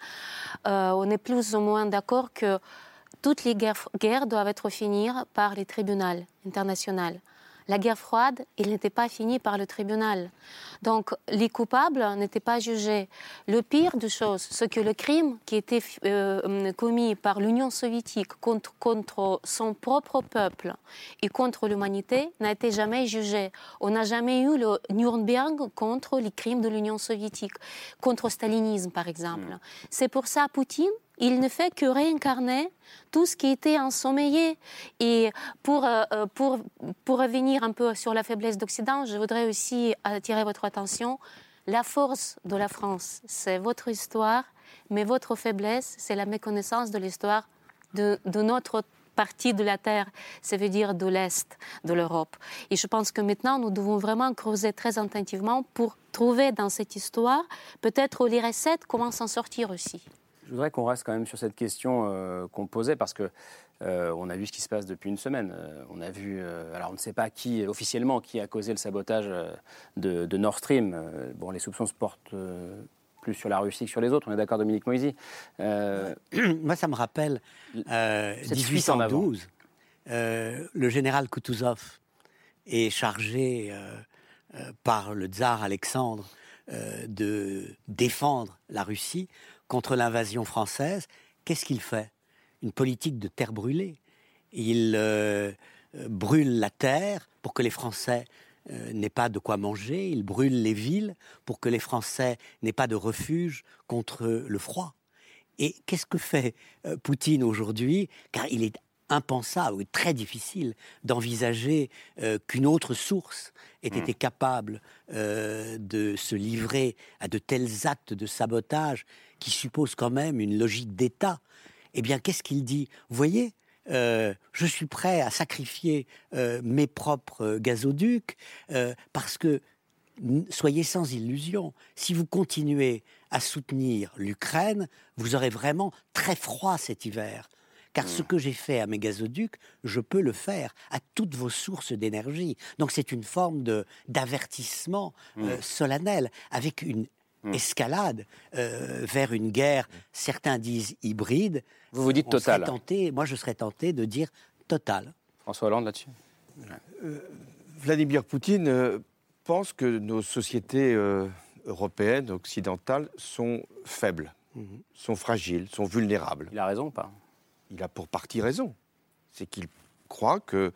on est plus ou moins d'accord que toutes les guerres, guerres doivent être finies par les tribunaux internationaux la guerre froide, il n'était pas fini par le tribunal. Donc les coupables n'étaient pas jugés. Le pire des choses, c'est que le crime qui était euh, commis par l'Union soviétique contre, contre, son propre peuple et contre l'humanité n'a été jamais jugé. On n'a jamais eu le Nuremberg contre les crimes de l'Union soviétique, contre le stalinisme par exemple. Hmm. C'est pour ça Poutine il ne fait que réincarner tout ce qui était ensommeillé. Et pour, euh, euh, pour, pour revenir un peu sur la faiblesse d'Occident, je voudrais aussi attirer votre attention. La force de la France, c'est votre histoire, mais votre faiblesse, c'est la méconnaissance de l'histoire de, notre partie de la Terre, ça veut dire de l'Est de l'Europe. Et je pense que maintenant, nous devons vraiment creuser très attentivement pour trouver dans cette histoire peut-être les recettes, comment s'en sortir aussi. Je voudrais qu'on reste quand même sur cette question euh, qu'on posait parce que euh, on a vu ce qui se passe depuis une semaine. Euh, on a vu, alors on ne sait pas qui officiellement qui a causé le sabotage de, Nord Stream. bon, les soupçons se portent plus sur la Russie que sur les autres. On est d'accord, Dominique Moisy Moi, ça me rappelle 1812. le général Kutuzov est chargé par le tsar Alexandre de défendre la Russie contre l'invasion française, qu'est-ce qu'il fait? Une politique de terre brûlée. Il euh, euh, brûle la terre pour que les Français euh, n'aient pas de quoi manger, il brûle les villes pour que les Français n'aient pas de refuge contre le froid. Et qu'est-ce que fait Poutine aujourd'hui? Car il est impensable, très difficile d'envisager qu'une autre source ait été mmh. capable de se livrer à de tels actes de sabotage qui suppose quand même une logique d'État, eh bien, qu'est-ce qu'il dit? Vous voyez, euh, je suis prêt à sacrifier euh, mes propres gazoducs euh, parce que, soyez sans illusion, si vous continuez à soutenir l'Ukraine, vous aurez vraiment très froid cet hiver. Car ce mmh. que j'ai fait à mes gazoducs, je peux le faire à toutes vos sources d'énergie. Donc c'est une forme de d'avertissement mmh. solennel, avec une Hmm. escalade euh, vers une guerre, certains disent hybride. Vous vous dites total. moi, je serais tenté de dire total. François Hollande là-dessus euh, Vladimir Poutine euh, pense que nos sociétés européennes, occidentales, sont faibles, sont fragiles, sont vulnérables. Il a raison ou pas? Il a pour partie raison. C'est qu'il croit que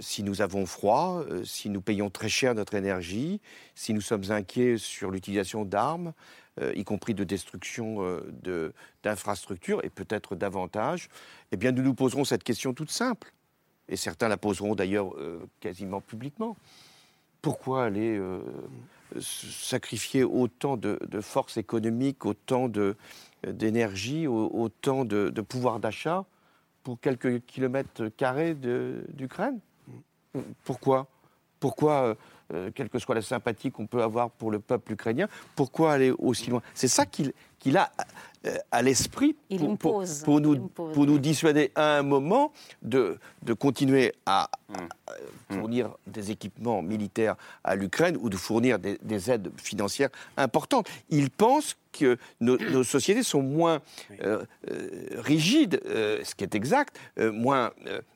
si nous avons froid, euh, si nous payons très cher notre énergie, si nous sommes inquiets sur l'utilisation d'armes, euh, y compris de destruction euh, d'infrastructures, et peut-être davantage, eh bien nous nous poserons cette question toute simple. Et certains la poseront d'ailleurs quasiment publiquement. Pourquoi aller sacrifier autant de, forces économiques, autant d'énergie, autant de, de pouvoir d'achat pour quelques kilomètres carrés d'Ukraine? Pourquoi? Pourquoi, euh, euh, quelle que soit la sympathie qu'on peut avoir pour le peuple ukrainien, pourquoi aller aussi loin? C'est ça qu'il a euh, à l'esprit pour, pour, nous, pour nous dissuader à un moment de, de continuer à, mmh. fournir des équipements militaires à l'Ukraine ou de fournir des, aides financières importantes. Il pense que nos, sociétés sont moins rigides, ce qui est exact, moins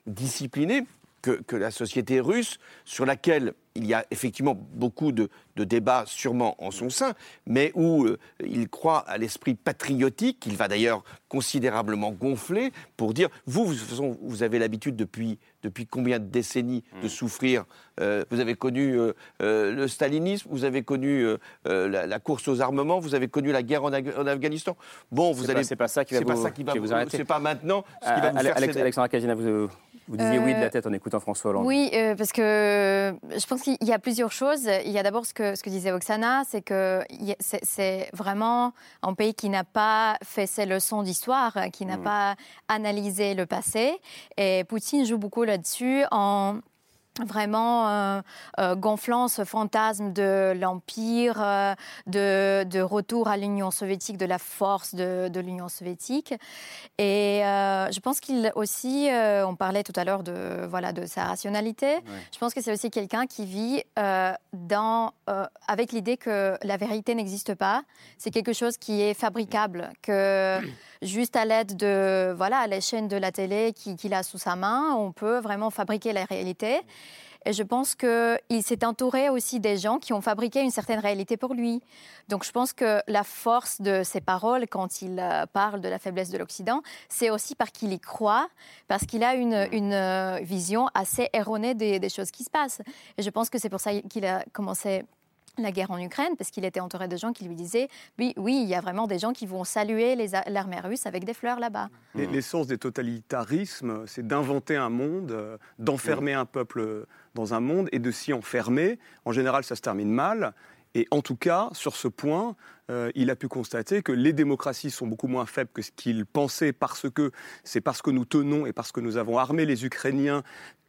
disciplinées que, la société russe, sur laquelle il y a effectivement beaucoup de, débats, sûrement en son sein, mais où euh, il croit à l'esprit patriotique, qu'il va d'ailleurs considérablement gonfler, pour dire, vous, vous, vous avez l'habitude depuis, depuis combien de décennies de hmm. souffrir euh, Vous avez connu euh, le stalinisme, vous avez connu la, course aux armements, vous avez connu la guerre en, Afghanistan. Bon, vous allez... C'est pas ça qui va, vous, qui va vous, arrêter. C'est pas maintenant ce qui va vous faire Alexandra Kazina, vous... Vous disiez oui de la euh, tête en écoutant François Hollande. Oui, euh, parce que je pense qu'il y a plusieurs choses. Il y a d'abord ce que, ce que disait Oksana, c'est que c'est vraiment un pays qui n'a pas fait ses leçons d'histoire, qui n'a mm. pas analysé le passé. Et Poutine joue beaucoup là-dessus en vraiment euh, euh, gonflant ce fantasme de l'Empire, euh, de, retour à l'Union soviétique, de la force de, l'Union soviétique. Et je pense qu'il aussi, on parlait tout à l'heure de, voilà, de sa rationalité, je pense que c'est aussi quelqu'un qui vit dans, avec l'idée que la vérité n'existe pas, c'est quelque chose qui est fabricable, que juste à l'aide de voilà, les chaînes de la télé qu'il a sous sa main, on peut vraiment fabriquer la réalité. Et je pense qu'il s'est entouré aussi des gens qui ont fabriqué une certaine réalité pour lui. Donc je pense que la force de ses paroles quand il euh, parle de la faiblesse de l'Occident, c'est aussi parce qu'il y croit, parce qu'il a une, une, euh, vision assez erronée des, des choses qui se passent. Et je pense que c'est pour ça qu'il a commencé la guerre en Ukraine, parce qu'il était entouré de gens qui lui disaient oui, oui, il y a vraiment des gens qui vont saluer l'armée russe avec des fleurs là-bas. L'essence des totalitarismes, c'est d'inventer un monde, euh, d'enfermer un peuple dans un monde et de s'y enfermer. En général, ça se termine mal. Et en tout cas, sur ce point, euh, il a pu constater que les démocraties sont beaucoup moins faibles que ce qu'il pensait parce que c'est parce que nous tenons et parce que nous avons armé les Ukrainiens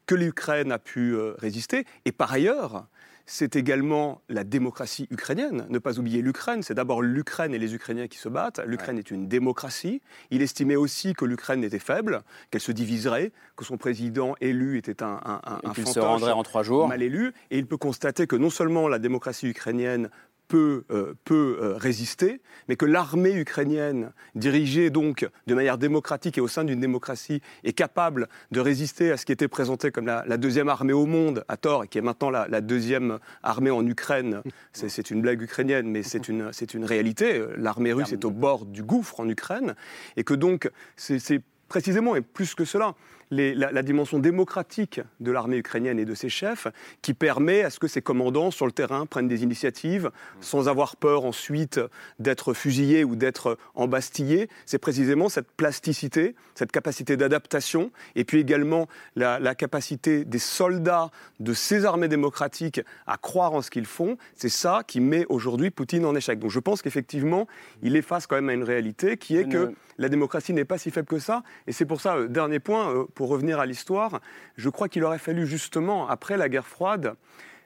que l'Ukraine a pu euh, résister. Et par ailleurs, c'est également la démocratie ukrainienne. Ne pas oublier l'Ukraine, c'est d'abord l'Ukraine et les Ukrainiens qui se battent. L'Ukraine est une démocratie. Il estimait aussi que l'Ukraine était faible, qu'elle se diviserait, que son président élu était un, un, un, se rendrait en trois jours. mal élu. Et il peut constater que non seulement la démocratie ukrainienne peut, euh, peut euh, résister, mais que l'armée ukrainienne, dirigée donc de manière démocratique et au sein d'une démocratie, est capable de résister à ce qui était présenté comme la, deuxième armée au monde, à tort, et qui est maintenant la, deuxième armée en Ukraine. C'est une blague ukrainienne, mais c'est une, une réalité. L'armée russe est au bord du gouffre en Ukraine, et que donc c'est précisément, et plus que cela, la, dimension démocratique de l'armée ukrainienne et de ses chefs, qui permet à ce que ses commandants sur le terrain prennent des initiatives sans avoir peur ensuite d'être fusillés ou d'être embastillés. C'est précisément cette plasticité, cette capacité d'adaptation, et puis également la, la capacité des soldats de ces armées démocratiques à croire en ce qu'ils font. C'est ça qui met aujourd'hui Poutine en échec. Donc je pense qu'effectivement, il est face quand même à une réalité qui est que la démocratie n'est pas si faible que ça. Et c'est pour ça, euh, dernier point, euh, pour revenir à l'histoire, je crois qu'il aurait fallu justement, après la guerre froide,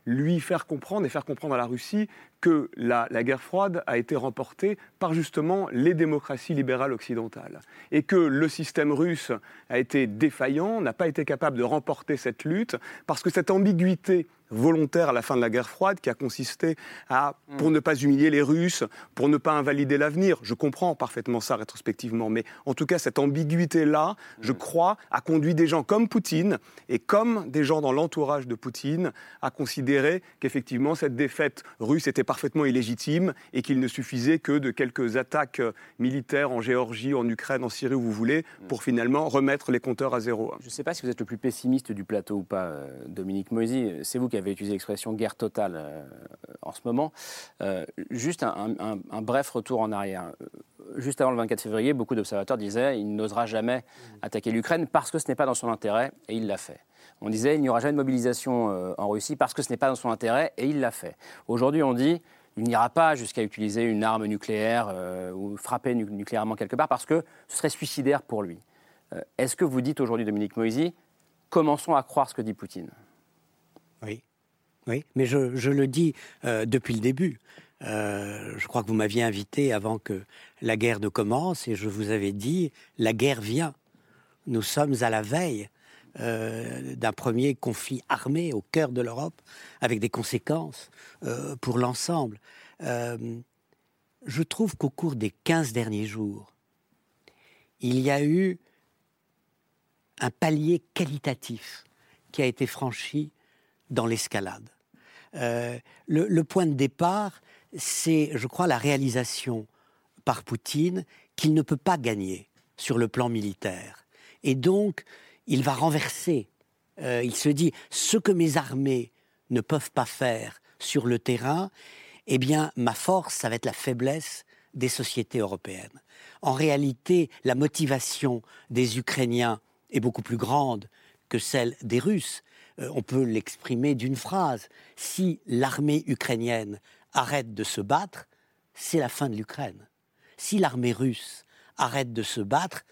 lui faire comprendre et faire comprendre à la Russie que la, guerre froide a été remportée par justement les démocraties libérales occidentales et que le système russe a été défaillant, n'a pas été capable de remporter cette lutte parce que cette ambiguïté volontaire à la fin de la guerre froide qui a consisté à, pour mm. ne pas humilier les Russes, pour ne pas invalider l'avenir. Je comprends parfaitement ça rétrospectivement, mais en tout cas, cette ambiguïté-là, je mm. crois, a conduit des gens comme Poutine et comme des gens dans l'entourage de Poutine à considérer qu'effectivement, cette défaite russe était parfaitement illégitime et qu'il ne suffisait que de quelques attaques militaires en Géorgie, en Ukraine, en Syrie, où vous voulez, mm. pour finalement remettre les compteurs à zéro. Je ne sais pas si vous êtes le plus pessimiste du plateau ou pas, euh, Dominique Moisy. C'est vous qui avait utilisé l'expression guerre totale euh, en ce moment. Euh, juste un, bref retour en arrière. Juste avant le 24 février, beaucoup d'observateurs disaient il n'osera jamais attaquer l'Ukraine parce que ce n'est pas dans son intérêt, et il l'a fait. On disait il n'y aura jamais de mobilisation euh, en Russie parce que ce n'est pas dans son intérêt, et il l'a fait. Aujourd'hui, on dit il n'ira pas jusqu'à utiliser une arme nucléaire ou frapper nucléairement quelque part parce que ce serait suicidaire pour lui. Est-ce que vous dites aujourd'hui, Dominique Moisy, commençons à croire ce que dit Poutine? Oui. Mais je, le dis euh, depuis le début. Euh, je crois que vous m'aviez invité avant que la guerre ne commence et je vous avais dit la guerre vient. Nous sommes à la veille euh, d'un premier conflit armé au cœur de l'Europe avec des conséquences pour l'ensemble. je trouve qu'au cours des 15 derniers jours, il y a eu un palier qualitatif qui a été franchi dans l'escalade. Euh, le, point de départ, c'est, je crois, la réalisation par Poutine qu'il ne peut pas gagner sur le plan militaire. Et donc, il va renverser. Euh, il se dit, ce que mes armées ne peuvent pas faire sur le terrain, eh bien, ma force, ça va être la faiblesse des sociétés européennes. En réalité, la motivation des Ukrainiens est beaucoup plus grande que celle des Russes. Euh, on peut l'exprimer d'une phrase. Si l'armée ukrainienne arrête de se battre, c'est la fin de l'Ukraine. Si l'armée russe arrête de se battre,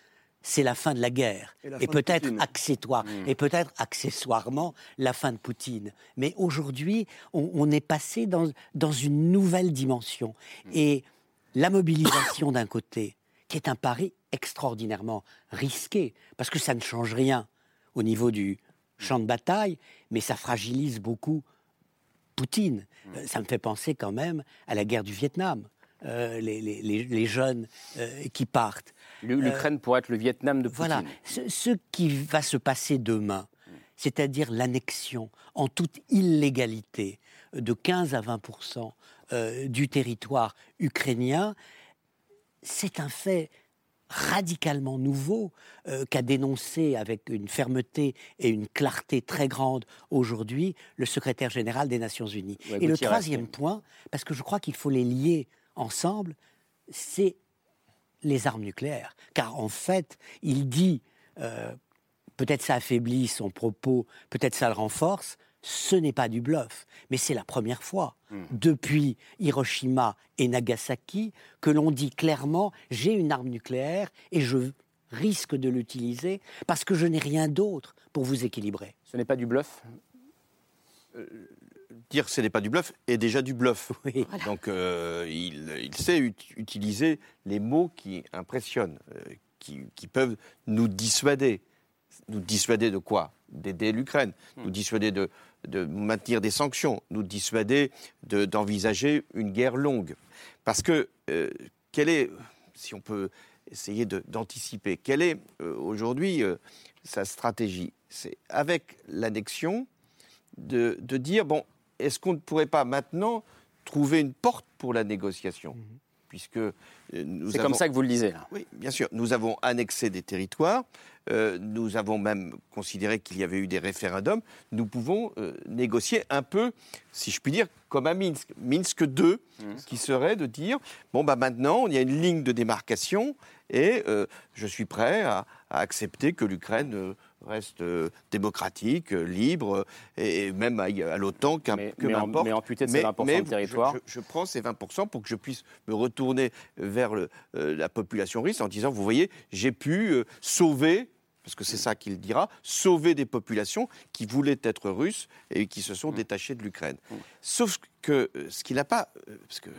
c'est la fin de la guerre et, peut-être accessoire mmh. et peut-être accessoirement la fin de Poutine. Mais aujourd'hui, on, est passé dans, une nouvelle dimension mmh. et la mobilisation d'un côté, qui est un pari extraordinairement risqué parce que ça ne change rien au niveau du champ de bataille, mais ça fragilise beaucoup Poutine. Euh, ça me fait penser quand même à la guerre du Vietnam. Euh, les, jeunes euh, qui partent. L'Ukraine pourrait être le Vietnam de Poutine. Voilà. Ce, qui va se passer demain, c'est-à-dire l'annexion en toute illégalité de 15 à 20% euh, du territoire ukrainien, c'est un fait radicalement nouveau euh, qu'a dénoncé avec une fermeté et une clarté très grande aujourd'hui le secrétaire général des Nations Unies. et le troisième point, parce que je crois qu'il faut les lier ensemble, c'est les armes nucléaires. Car en fait, il dit, euh, peut-être ça affaiblit son propos, peut-être ça le renforce, ce n'est pas du bluff, mais c'est la première fois hmm. depuis Hiroshima et Nagasaki que l'on dit clairement j'ai une arme nucléaire et je risque de l'utiliser parce que je n'ai rien d'autre pour vous équilibrer. Ce n'est pas du bluff? Euh, Dire ce n'est pas du bluff est déjà du bluff. Donc euh, il, sait utiliser les mots qui impressionnent, euh, qui peuvent nous dissuader. Nous dissuader de quoi? D'aider l'Ukraine, nous hmm. dissuader de, de maintenir des sanctions, nous dissuader d'envisager une guerre longue. Parce que, euh, quelle est, si on peut essayer d'anticiper, quelle est euh, aujourd'hui euh, sa stratégie? C'est avec l'annexion de, dire, bon, est-ce qu'on ne pourrait pas maintenant trouver une porte pour la négociation? Mmh puisque C'est comme ça que vous le disiez. Oui, bien sûr. Nous avons annexé des territoires. Euh, nous avons même considéré qu'il y avait eu des référendums, nous pouvons euh, négocier un peu, si je puis dire, comme à Minsk. Minsk 2, mmh. qui serait de dire, bon, bah maintenant, il y a une ligne de démarcation et euh, je suis prêt à, accepter que l'Ukraine reste démocratique, libre, et même à, l'OTAN, qu'un mais, mais, mais amputé de ces 20% de territoire. Je, je, prends ces 20% pour que je puisse me retourner vers le, la population russe en disant, vous voyez, j'ai pu sauver parce que c'est ça qu'il dira, sauver des populations qui voulaient être russes et qui se sont mmh. détachées de l'Ukraine. Mmh. Sauf que euh, ce qu'il n'a pas, euh, parce que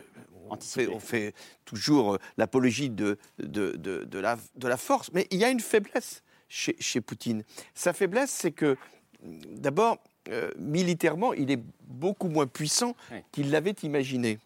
on fait, toujours euh, l'apologie de, de, la, de, la, force, mais il y a une faiblesse chez, chez Poutine. Sa faiblesse, c'est que, d'abord, militairement, il est beaucoup moins puissant qu'il l'avait imaginé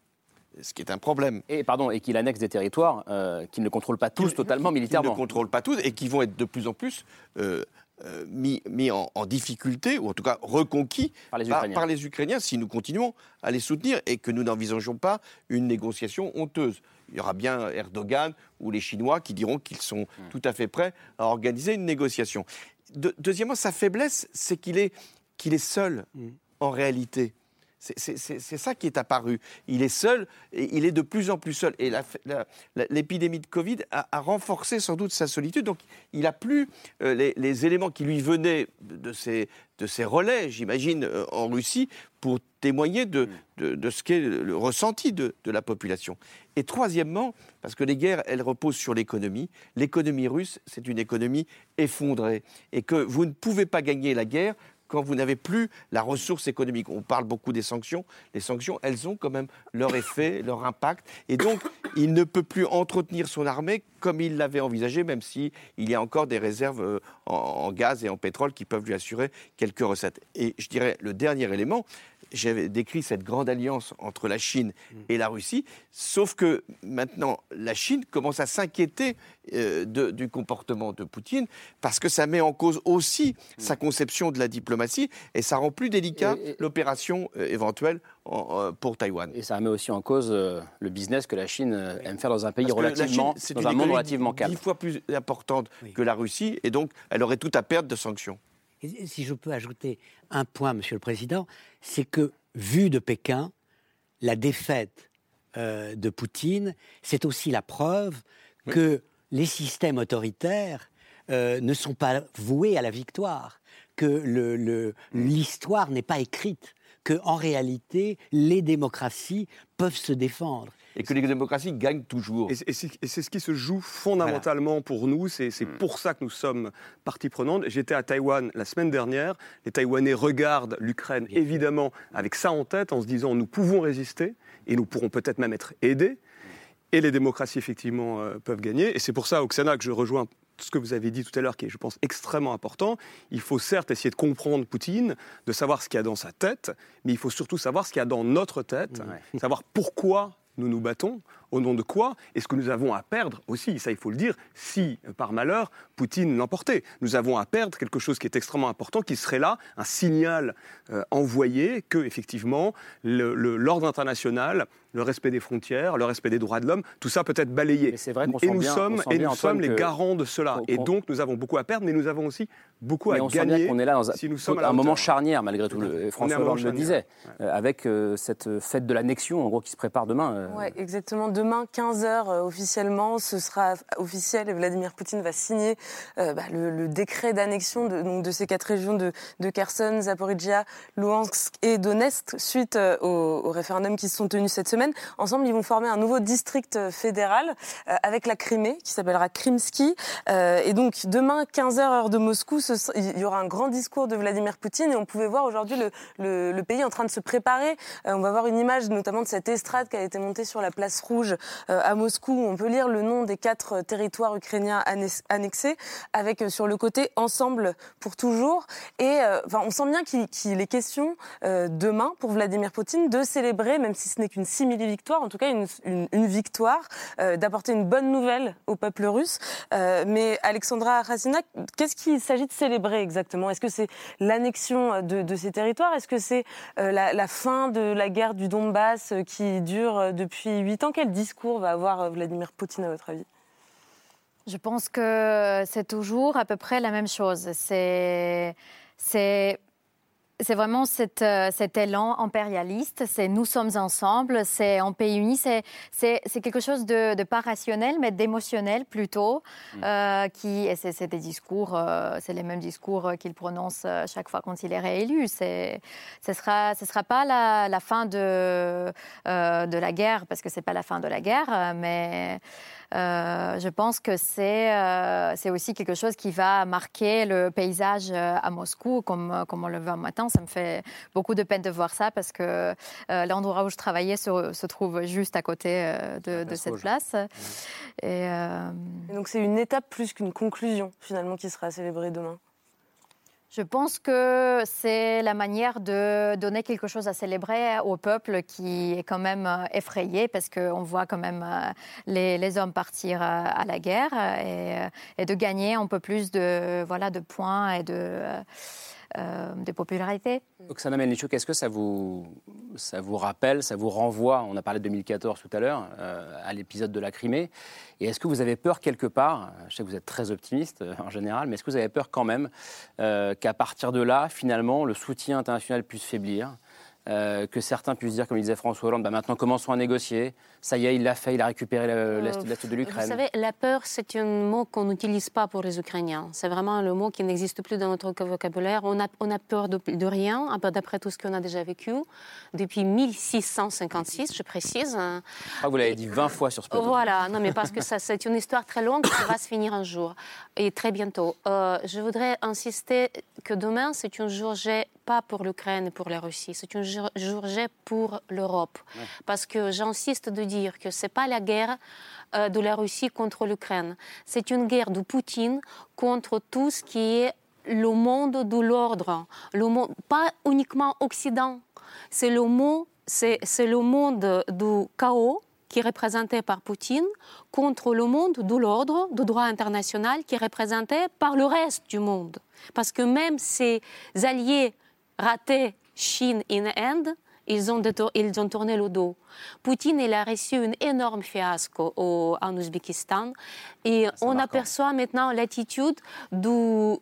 ce qui est un problème. Et pardon, et qu'il annexe des territoires euh, qu'il ne contrôle pas tous totalement militairement. Qu'il ne contrôle pas tous et qui vont être de plus en plus euh, euh, mis, mis en, difficulté, ou en tout cas reconquis par les, par, les, Ukrainiens si nous continuons à les soutenir et que nous n'envisageons pas une négociation honteuse. Il y aura bien Erdogan ou les Chinois qui diront qu'ils sont hmm. tout à fait prêts à organiser une négociation. deuxièmement, sa faiblesse, c'est qu'il est, qu'il est seul hmm. en réalité. C'est ça qui est apparu. Il est seul, et il est de plus en plus seul. Et l'épidémie de Covid a, renforcé sans doute sa solitude. Donc il n'a plus euh, les, éléments qui lui venaient de ses, de relais, j'imagine, euh, en Russie, pour témoigner de, de, ce qu'est le ressenti de, de, la population. Et troisièmement, parce que les guerres, elles reposent sur l'économie, l'économie russe, c'est une économie effondrée. Et que vous ne pouvez pas gagner la guerre quand vous n'avez plus la ressource économique. On parle beaucoup des sanctions. Les sanctions, elles ont quand même leur effet, leur impact. Et donc, il ne peut plus entretenir son armée comme il l'avait envisagé, même s'il y a encore des réserves euh, en, gaz et en pétrole qui peuvent lui assurer quelques recettes. Et je dirais, le dernier élément, j'avais décrit cette grande alliance entre la Chine et la Russie, sauf que maintenant la Chine commence à s'inquiéter euh, du comportement de Poutine parce que ça met en cause aussi sa conception de la diplomatie et ça rend plus délicat l'opération euh, éventuelle euh, pour Taïwan. Et ça met aussi en cause le business que la Chine aime faire dans un pays relativement, dans un monde relativement calme. Dix fois plus importante que la Russie et donc elle aurait tout à perdre de sanctions. Si je peux ajouter un point, Monsieur le Président, c'est que, vu de Pékin, la défaite euh, de Poutine, c'est aussi la preuve que les systèmes autoritaires euh, ne sont pas voués à la victoire, que l'histoire n'est pas écrite, que en réalité, les démocraties peuvent se défendre et que les démocraties gagnent toujours. Et c'est ce qui se joue fondamentalement pour nous, c'est hmm. pour ça que nous sommes partie prenante. J'étais à Taïwan la semaine dernière, les Taïwanais regardent l'Ukraine évidemment avec ça en tête, en se disant nous pouvons résister et nous pourrons peut-être même être aidés. Et les démocraties, effectivement, euh, peuvent gagner. Et c'est pour ça, Oksana, que je rejoins ce que vous avez dit tout à l'heure, qui est, je pense, extrêmement important. Il faut certes essayer de comprendre Poutine, de savoir ce qu'il y a dans sa tête, mais il faut surtout savoir ce qu'il y a dans notre tête, savoir pourquoi nous nous battons Au nom de quoi Est-ce que nous avons à perdre aussi, ça il faut le dire, si par malheur Poutine l'emportait? Nous avons à perdre quelque chose qui est extrêmement important, qui serait là un signal euh, envoyé que effectivement l'ordre international le respect des frontières, le respect des droits de l'homme, tout ça peut être balayé. Vrai et nous sommes, et nous sommes les garants de cela. Et donc nous avons beaucoup à perdre, mais nous avons aussi beaucoup à gagner. On est là dans si nous sommes un moment charnière, malgré tout. Le, François Hollande le disait, euh, avec euh, cette fête de l'annexion, en gros, qui se prépare demain. Euh. Oui, exactement. Demain, 15h officiellement, ce sera officiel et Vladimir Poutine va signer bah, le, décret d'annexion de, ces quatre régions de, Kherson, Zaporizhia, Luhansk et Donetsk suite au, au référendum qui se sont tenus cette semaine. Ensemble, ils vont former un nouveau district fédéral avec la Crimée qui s'appellera Krimsky. et donc, demain, 15h heure de Moscou, il y aura un grand discours de Vladimir Poutine et on pouvait voir aujourd'hui le, pays en train de se préparer. Euh, on va voir une image notamment de cette estrade qui a été montée sur la place rouge euh, à Moscou. Où on peut lire le nom des quatre territoires ukrainiens annexés avec euh, sur le côté ensemble pour toujours. Et enfin, on sent bien qu'il est question demain pour Vladimir Poutine de célébrer, même si ce n'est qu'une simili-victoire, en tout cas une, victoire, d'apporter une bonne nouvelle au peuple russe. mais Alexandra Rasina, qu'est-ce qu'il s'agit de célébrer exactement? Est-ce que c'est l'annexion de, ces territoires? Est-ce que c'est euh, la, fin de la guerre du Donbass euh, qui dure euh, depuis huit ans? Quel discours va avoir Vladimir Poutine à votre avis? Je pense que c'est toujours à peu près la même chose. C'est c'est vraiment cet, euh, cet, élan impérialiste, c'est nous sommes ensemble, c'est en pays uni, c'est quelque chose de, de, pas rationnel, mais d'émotionnel plutôt, mm. euh, qui, et c'est des discours, euh, c'est les mêmes discours qu'il prononce chaque fois quand il est réélu. Ce ne sera, ce sera pas la, la fin de, de la guerre, parce que c'est pas la fin de la guerre, mais je pense que euh, c'est aussi quelque chose qui va marquer le paysage à Moscou, comme, comme on le voit maintenant. Ça me fait beaucoup de peine de voir ça parce que l'endroit où je travaillais se, se, trouve juste à côté de, de cette place. Et, Et donc c'est une étape plus qu'une conclusion finalement qui sera célébrée demain. Je pense que c'est la manière de donner quelque chose à célébrer au peuple qui est quand même euh, effrayé parce qu'on voit quand même euh, les, hommes partir euh, à la guerre et, de gagner un peu plus de, voilà, de points et de euh, de popularité. Oksana Melnichuk, est-ce que ça vous, ça vous rappelle, ça vous renvoie, on a parlé de 2014 tout à l'heure, euh, à l'épisode de la Crimée, et est-ce que vous avez peur quelque part, je sais que vous êtes très optimiste euh, en général, mais est-ce que vous avez peur quand même qu'à partir de là, finalement, le soutien international puisse faiblir euh, que certains puissent dire, comme disait François Hollande, bah maintenant commençons à négocier. Ça y est, il l'a fait, il a récupéré euh, l'Est de l'Ukraine. Vous savez, la peur, c'est un mot qu'on n'utilise pas pour les Ukrainiens. C'est vraiment le mot qui n'existe plus dans notre vocabulaire. On a, on a peur de, de rien, d'après tout ce qu'on a déjà vécu, depuis 1656, je précise. Ah, vous l'avez dit 20 fois sur ce plateau. Voilà, non, mais parce que ça, c'est une histoire très longue qui va se finir un jour, et très bientôt. Euh, je voudrais insister que demain, c'est un jour J pas pour l'Ukraine et pour la Russie, c'est un jour J pour l'Europe. Parce que j'insiste de dire que ce n'est pas la guerre euh, de la Russie contre l'Ukraine, c'est une guerre de Poutine contre tout ce qui est le monde de l'ordre, pas uniquement Occident, c'est le, c'est le monde du chaos qui est représenté par Poutine contre le monde de l'ordre, du droit international qui est représenté par le reste du monde. Parce que même ces alliés raté Chine et Inde, ils ont, ils ont tourné le dos. Poutine il a reçu un énorme fiasco au, en Ouzbékistan et on aperçoit maintenant l'attitude du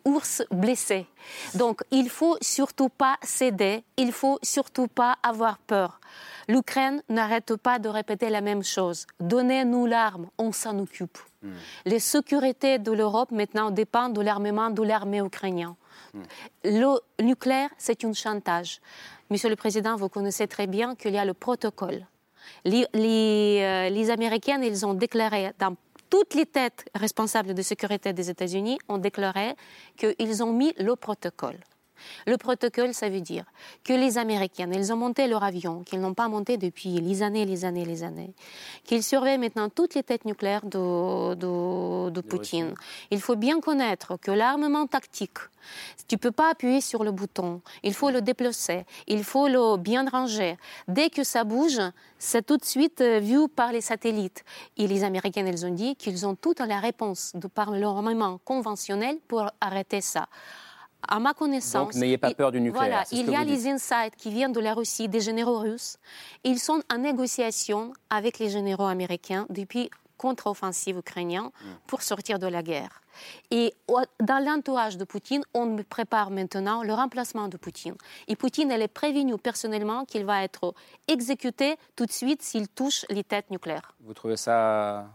ours blessé. Donc il faut surtout pas céder, il faut surtout pas avoir peur. L'Ukraine n'arrête pas de répéter la même chose. Donnez-nous l'arme, on s'en occupe. Hmm. Les sécurités de l'Europe maintenant dépendent de l'armement de l'armée ukrainienne. Le nucléaire, c'est un chantage. Monsieur le Président, vous connaissez très bien qu'il y a le protocole. Les, les, euh, ont déclaré dans toutes les têtes responsables de sécurité des États-Unis ont déclaré qu'ils ont mis le protocole. Le protocole, ça veut dire que les Américains, ils ont monté leur avion, qu'ils n'ont pas monté depuis les années, les années, les années, qu'ils surveillent maintenant toutes les têtes nucléaires de, de, de Poutine. Il faut bien connaître que l'armement tactique, tu ne peux pas appuyer sur le bouton, il faut le déplacer, il faut le bien ranger. Dès que ça bouge, c'est tout de suite euh, vu par les satellites. Et les Américains, ils ont dit qu'ils ont toute la réponse de par l'armement conventionnel pour arrêter ça à ma connaissance. Donc n'ayez pas peur du nucléaire. Voilà, il y a les insights qui viennent de la Russie, des généraux russes. Ils sont en négociation avec les généraux américains depuis contre-offensive ukrainienne pour sortir de la guerre. Et dans l'entourage de Poutine, on prépare maintenant le remplacement de Poutine. Et Poutine, elle est prévenu personnellement qu'il va être exécuté tout de suite s'il touche les têtes nucléaires. Vous trouvez ça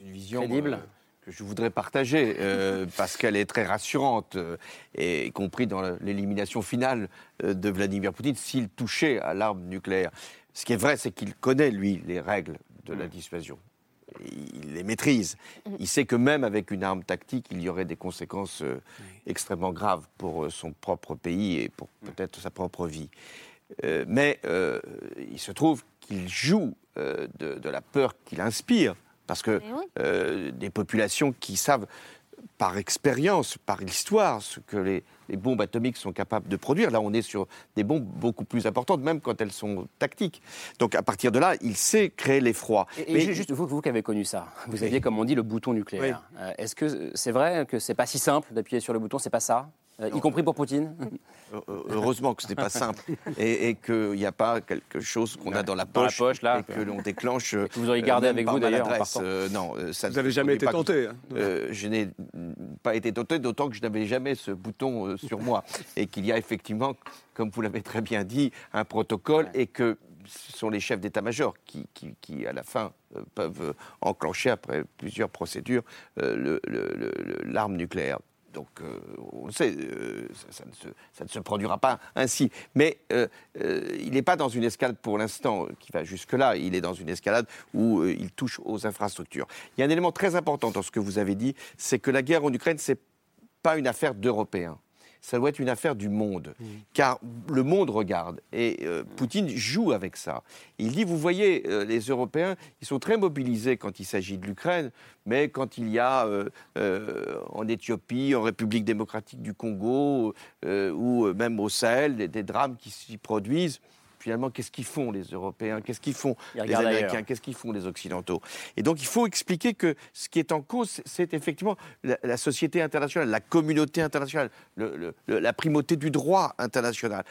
une vision crédible? euh, que je voudrais partager euh, parce qu'elle est très rassurante, euh, et y compris dans l'élimination finale euh, de Vladimir Poutine s'il touchait à l'arme nucléaire. Ce qui est vrai, c'est qu'il connaît, lui, les règles de la dissuasion. Il les maîtrise. Il sait que même avec une arme tactique, il y aurait des conséquences extrêmement graves pour son propre pays et pour peut-être sa propre vie. Mais il se trouve qu'il joue de, de la peur qu'il inspire, parce que euh, des populations qui savent par expérience, par l'histoire, ce que les, les bombes atomiques sont capables de produire. Là, on est sur des bombes beaucoup plus importantes, même quand elles sont tactiques. Donc, à partir de là, il sait créer l'effroi. Et, et juste vous, vous qui avez connu ça, vous aviez, comme on dit, le bouton nucléaire. Euh, Est-ce que c'est vrai que c'est pas si simple d'appuyer sur le bouton C'est pas ça? Euh, y compris pour Poutine Euh, Heureusement que ce n'est pas simple et, et qu'il n'y a pas quelque chose qu'on a dans la Dans la poche, poche, là. et que l'on déclenche. euh, Que vous auriez gardé même avec vous, d'ailleurs. Euh, non, euh, ça, Vous avez jamais été tenté, hein. Euh, Je n'ai pas été tenté, d'autant que je n'avais jamais ce bouton euh, sur moi et qu'il y a effectivement, comme vous l'avez très bien dit, un protocole et que ce sont les chefs d'état-major qui, qui- qui, à la fin, euh, peuvent euh, enclencher, après plusieurs procédures, euh, le- le- le- le- l'arme nucléaire. Donc, euh, on le sait, euh, ça, ne se, produira pas ainsi. Mais euh, il n'est pas dans une escalade pour l'instant qui va jusque-là. Il est dans une escalade où il touche aux infrastructures. Il y a un élément très important dans ce que vous avez dit, c'est que la guerre en Ukraine, c'est pas une affaire d'Européens. Ça doit être une affaire du monde, car le monde regarde et euh, Poutine joue avec ça. Il dit, vous voyez, euh, les Européens, ils sont très mobilisés quand il s'agit de l'Ukraine, mais quand il y a euh, en Éthiopie, en République démocratique du Congo, ou même au Sahel, des, des drames qui s'y produisent, finalement, qu'est-ce qu'ils font les Européens? Qu'est-ce qu'ils font Ils les Américains? Qu'est-ce qu'ils font les Occidentaux? Et donc, il faut expliquer que ce qui est en cause, c'est- effectivement la, la société internationale, la communauté internationale, le- le- le- la primauté du droit international.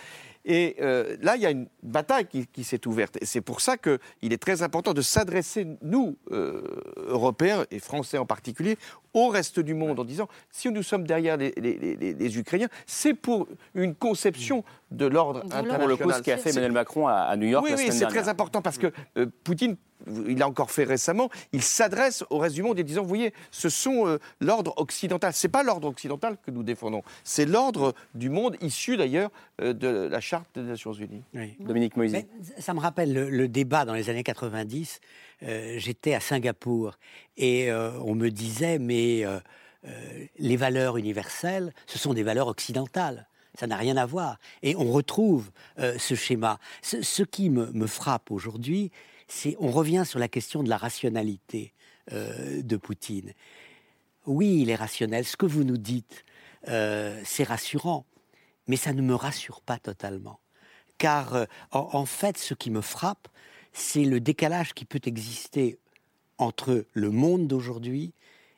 Et euh, là, il y a une bataille qui, qui s'est ouverte. Et c'est pour ça qu'il est très important de s'adresser, nous, euh, Européens et Français en particulier, au reste du monde en disant, si nous sommes derrière les, les- les- les Ukrainiens, c'est pour une conception de l'ordre international. Pour le coup, ce qu'a fait Emmanuel Macron à, à New York oui, la oui, c'est très important parce que euh, Poutine, il l'a encore fait récemment, il s'adresse au reste du monde en disant, vous voyez, ce sont euh, l'ordre occidental. C'est pas l'ordre occidental que nous défendons, c'est l'ordre du monde issu d'ailleurs euh, de la charte des Nations Unies. Dominique Moïse. Mais ça me rappelle le, le débat dans les années 90. Euh, J'étais à Singapour et euh, on me disait, mais euh, euh, les valeurs universelles, ce sont des valeurs occidentales. Ça n'a rien à voir. Et on retrouve euh, ce schéma. Ce, qui me, me frappe aujourd'hui, c'est on revient sur la question de la rationalité euh, de Poutine. Oui, il est rationnel. Ce que vous nous dites, euh, c'est rassurant, mais ça ne me rassure pas totalement. Car en fait, ce qui me frappe, c'est le décalage qui peut exister entre le monde d'aujourd'hui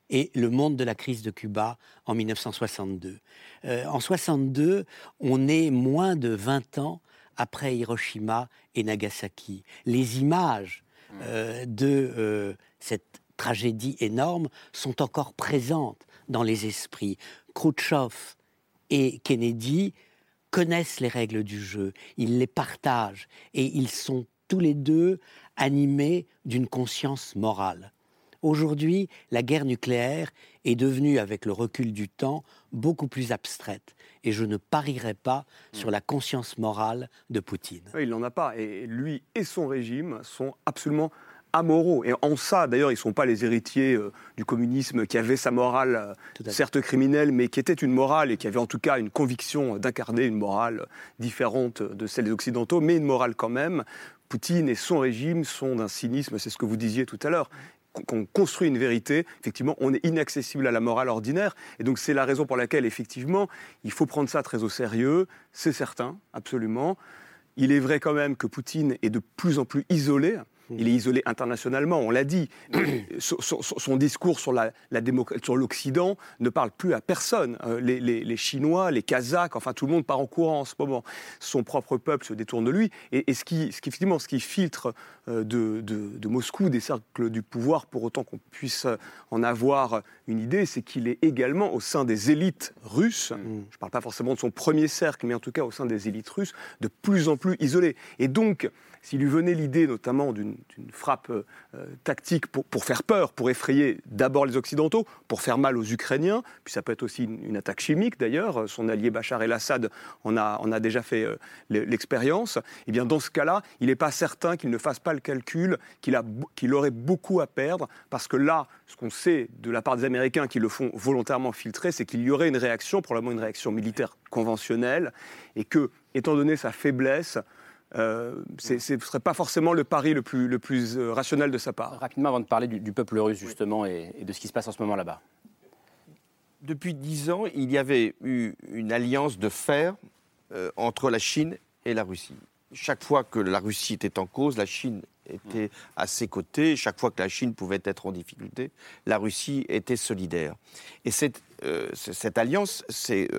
et le monde de la crise de Cuba en 1962. Euh, en 62, on est moins de 20 ans après Hiroshima et Nagasaki. Les images euh, de euh, cette tragédie énorme sont encore présentes dans les esprits. Khrouchtchev et Kennedy connaissent les règles du jeu, ils les partagent et ils sont tous les deux animés d'une conscience morale. Aujourd'hui, la guerre nucléaire est devenue, avec le recul du temps, beaucoup plus abstraite. Et je ne parierai pas sur la conscience morale de Poutine. Il n'en a pas. Et lui et son régime sont absolument amoraux. Et en ça, d'ailleurs, ils ne sont pas les héritiers euh, du communisme qui avait sa morale, euh, certes criminelle, mais qui était une morale et qui avait en tout cas une conviction d'incarner une morale différente de celle des Occidentaux, mais une morale quand même. Poutine et son régime sont d'un cynisme, c'est ce que vous disiez tout à l'heure, qu'on construit une vérité, effectivement, on est inaccessible à la morale ordinaire. Et donc, c'est la raison pour laquelle, effectivement, il faut prendre ça très au sérieux. C'est certain, absolument. Il est vrai quand même que Poutine est de plus en plus isolé. Il est isolé internationalement, on l'a dit. son, discours sur l'Occident ne parle plus à personne. Euh, les, Chinois, les Kazakhs, enfin tout le monde part en courant en ce moment. Son propre peuple se détourne de lui. Et, ce, qui, ce, qui, effectivement, ce qui filtre euh, de, Moscou, des cercles du pouvoir, pour autant qu'on puisse en avoir une idée, c'est qu'il est également au sein des élites russes, mm. je ne parle pas forcément de son premier cercle, mais en tout cas au sein des élites russes, de plus en plus isolé. Et donc, s'il lui venait l'idée notamment d'une frappe euh, tactique pour, faire peur, pour effrayer d'abord les Occidentaux, pour faire mal aux Ukrainiens, puis ça peut être aussi une, attaque chimique d'ailleurs, son allié Bachar el-Assad en a, déjà fait euh, l'expérience, et eh bien dans ce cas-là, il n'est pas certain qu'il ne fasse pas le calcul qu'il qu'il aurait beaucoup à perdre, parce que là, ce qu'on sait de la part des Américains qui le font volontairement filtrer, c'est qu'il y aurait une réaction, probablement une réaction militaire conventionnelle, et que, étant donné sa faiblesse, euh, ce ne serait pas forcément le pari le plus, le plus euh, rationnel de sa part. Rapidement, avant de parler du, peuple russe, justement, et, de ce qui se passe en ce moment là-bas. Depuis dix ans, il y avait eu une alliance de fer euh, entre la Chine et la Russie. Chaque fois que la Russie était en cause, la Chine était à ses côtés. Chaque fois que la Chine pouvait être en difficulté, la Russie était solidaire. Et cette, cette alliance s'est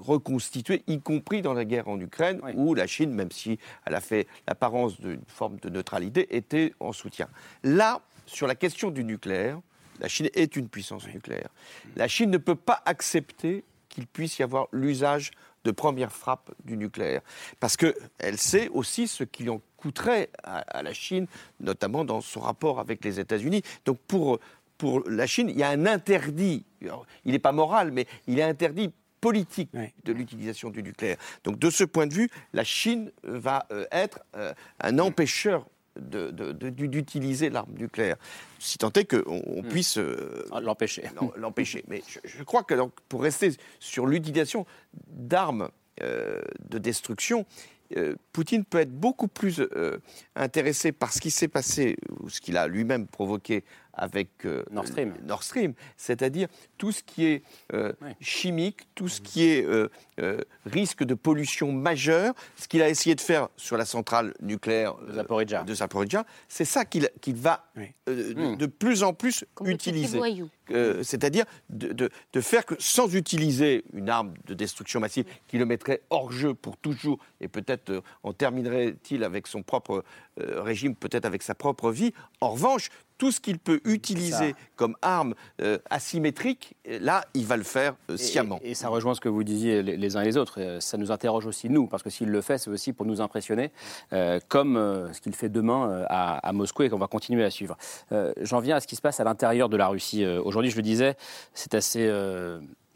reconstituée, y compris dans la guerre en Ukraine, où la Chine, même si elle a fait l'apparence d'une forme de neutralité, était en soutien. Là, sur la question du nucléaire, la Chine est une puissance nucléaire. La Chine ne peut pas accepter qu'il puisse y avoir l'usage de première frappe du nucléaire. Parce qu'elle sait aussi ce qu'il en coûterait à, la Chine, notamment dans son rapport avec les États-Unis. Donc pour, pour la Chine, il y a un interdit. il n'est pas moral, mais il est interdit politique de l'utilisation du nucléaire. Donc de ce point de vue, la Chine va euh, être euh, un empêcheur d'utiliser l'arme nucléaire, si tant est qu'on on hmm. puisse euh, ah, l'empêcher. l'empêcher. Mais je, crois que donc, pour rester sur l'utilisation d'armes de destruction, Poutine peut être beaucoup plus intéressé par ce qui s'est passé, ou ce qu'il a lui-même provoqué avec euh, Nord Stream, Nord Stream. C'est-à-dire tout ce qui est euh, chimique, tout ce qui est euh, risque de pollution majeure, ce qu'il a essayé de faire sur la centrale nucléaire de Zaporizhia, c'est ça qu'il va hmm. de, plus en plus utiliser. C'est-à-dire de, de, faire que sans utiliser une arme de destruction massive qui le mettrait hors jeu pour toujours, et peut-être en terminerait-il avec son propre régime, peut-être avec sa propre vie, en revanche, tout ce qu'il peut utiliser comme arme euh, asymétrique, là, il va le faire euh, sciemment. Et, ça rejoint ce que vous disiez les, uns et les autres. Euh, ça nous interroge aussi, nous, parce que s'il le fait, c'est aussi pour nous impressionner, comme ce qu'il fait demain à, à, Moscou et qu'on va continuer à suivre. J'en viens à ce qui se passe à l'intérieur de la Russie. Aujourd'hui, je le disais, c'est assez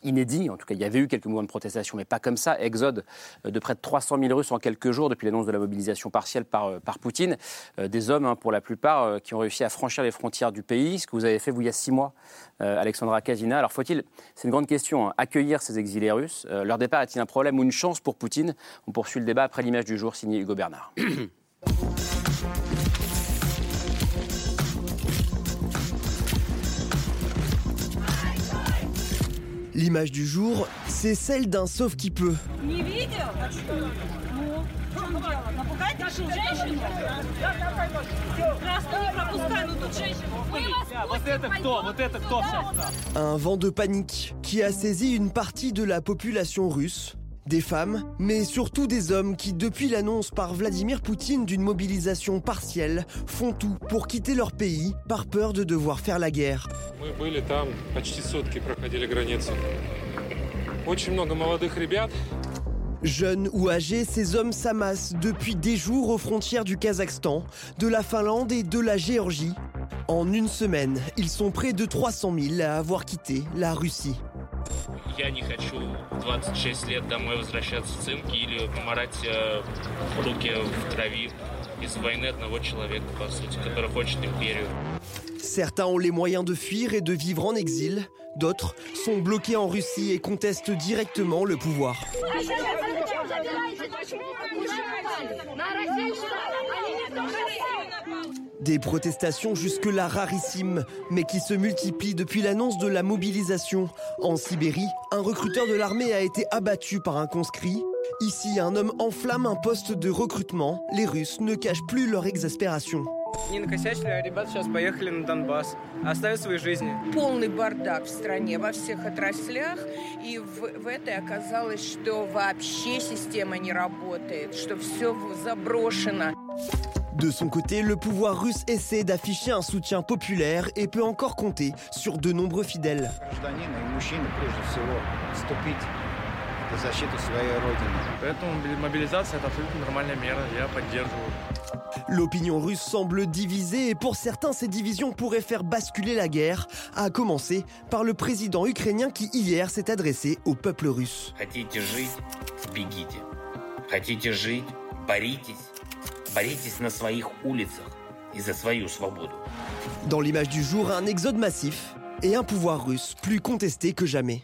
inédit. En tout cas, il y avait eu quelques mouvements de protestation, mais pas comme ça. Exode euh, de près de 300 000 Russes en quelques jours depuis l'annonce de la mobilisation partielle par, euh, par Poutine. Euh, des hommes, hein, pour la plupart, qui ont réussi à franchir les frontières du pays. Ce que vous avez fait, vous, il y a six mois, Alexandra Kazina. Alors, faut-il, c'est une grande question, hein, accueillir ces exilés russes? Leur départ est-il un problème ou une chance pour Poutine? On poursuit le débat après l'image du jour signé Hugo Bernard. L'image du jour, c'est celle d'un sauve qui peut. Un vent de panique qui a saisi une partie de la population russe des femmes, mais surtout des hommes qui, depuis l'annonce par Vladimir Poutine d'une mobilisation partielle, font tout pour quitter leur pays par peur de devoir faire la guerre. Jeunes ou âgés, ces hommes s'amassent depuis des jours aux frontières du Kazakhstan, de la Finlande et de la Géorgie. En une semaine, ils sont près de 300 000 à avoir quitté la Russie. Certains ont les moyens de fuir et de vivre en exil, d'autres sont bloqués en Russie et contestent directement le pouvoir. Des protestations jusque-là rarissimes, mais qui se multiplient depuis l'annonce de la mobilisation. En Sibérie, un recruteur de l'armée a été abattu par un conscrit. Ici, un homme enflamme un poste de recrutement. Les Russes ne cachent plus leur exaspération. Не накосячили, а ребята сейчас поехали на Донбасс, оставят свои жизни. Полный бардак в стране во всех отраслях. И в, в этой оказалось, что вообще система не работает, что все заброшено. De son côté, le pouvoir russe essaie d'afficher un soutien populaire et peut encore compter sur de nombreux fidèles. Поэтому мобилизация – это абсолютно нормальная мера, я поддерживаю. L'opinion russe semble divisée et pour certains, ces divisions pourraient faire basculer la guerre, à commencer par le président ukrainien qui hier s'est adressé au peuple russe. Dans l'image du jour, un exode massif et un pouvoir russe plus contesté que jamais.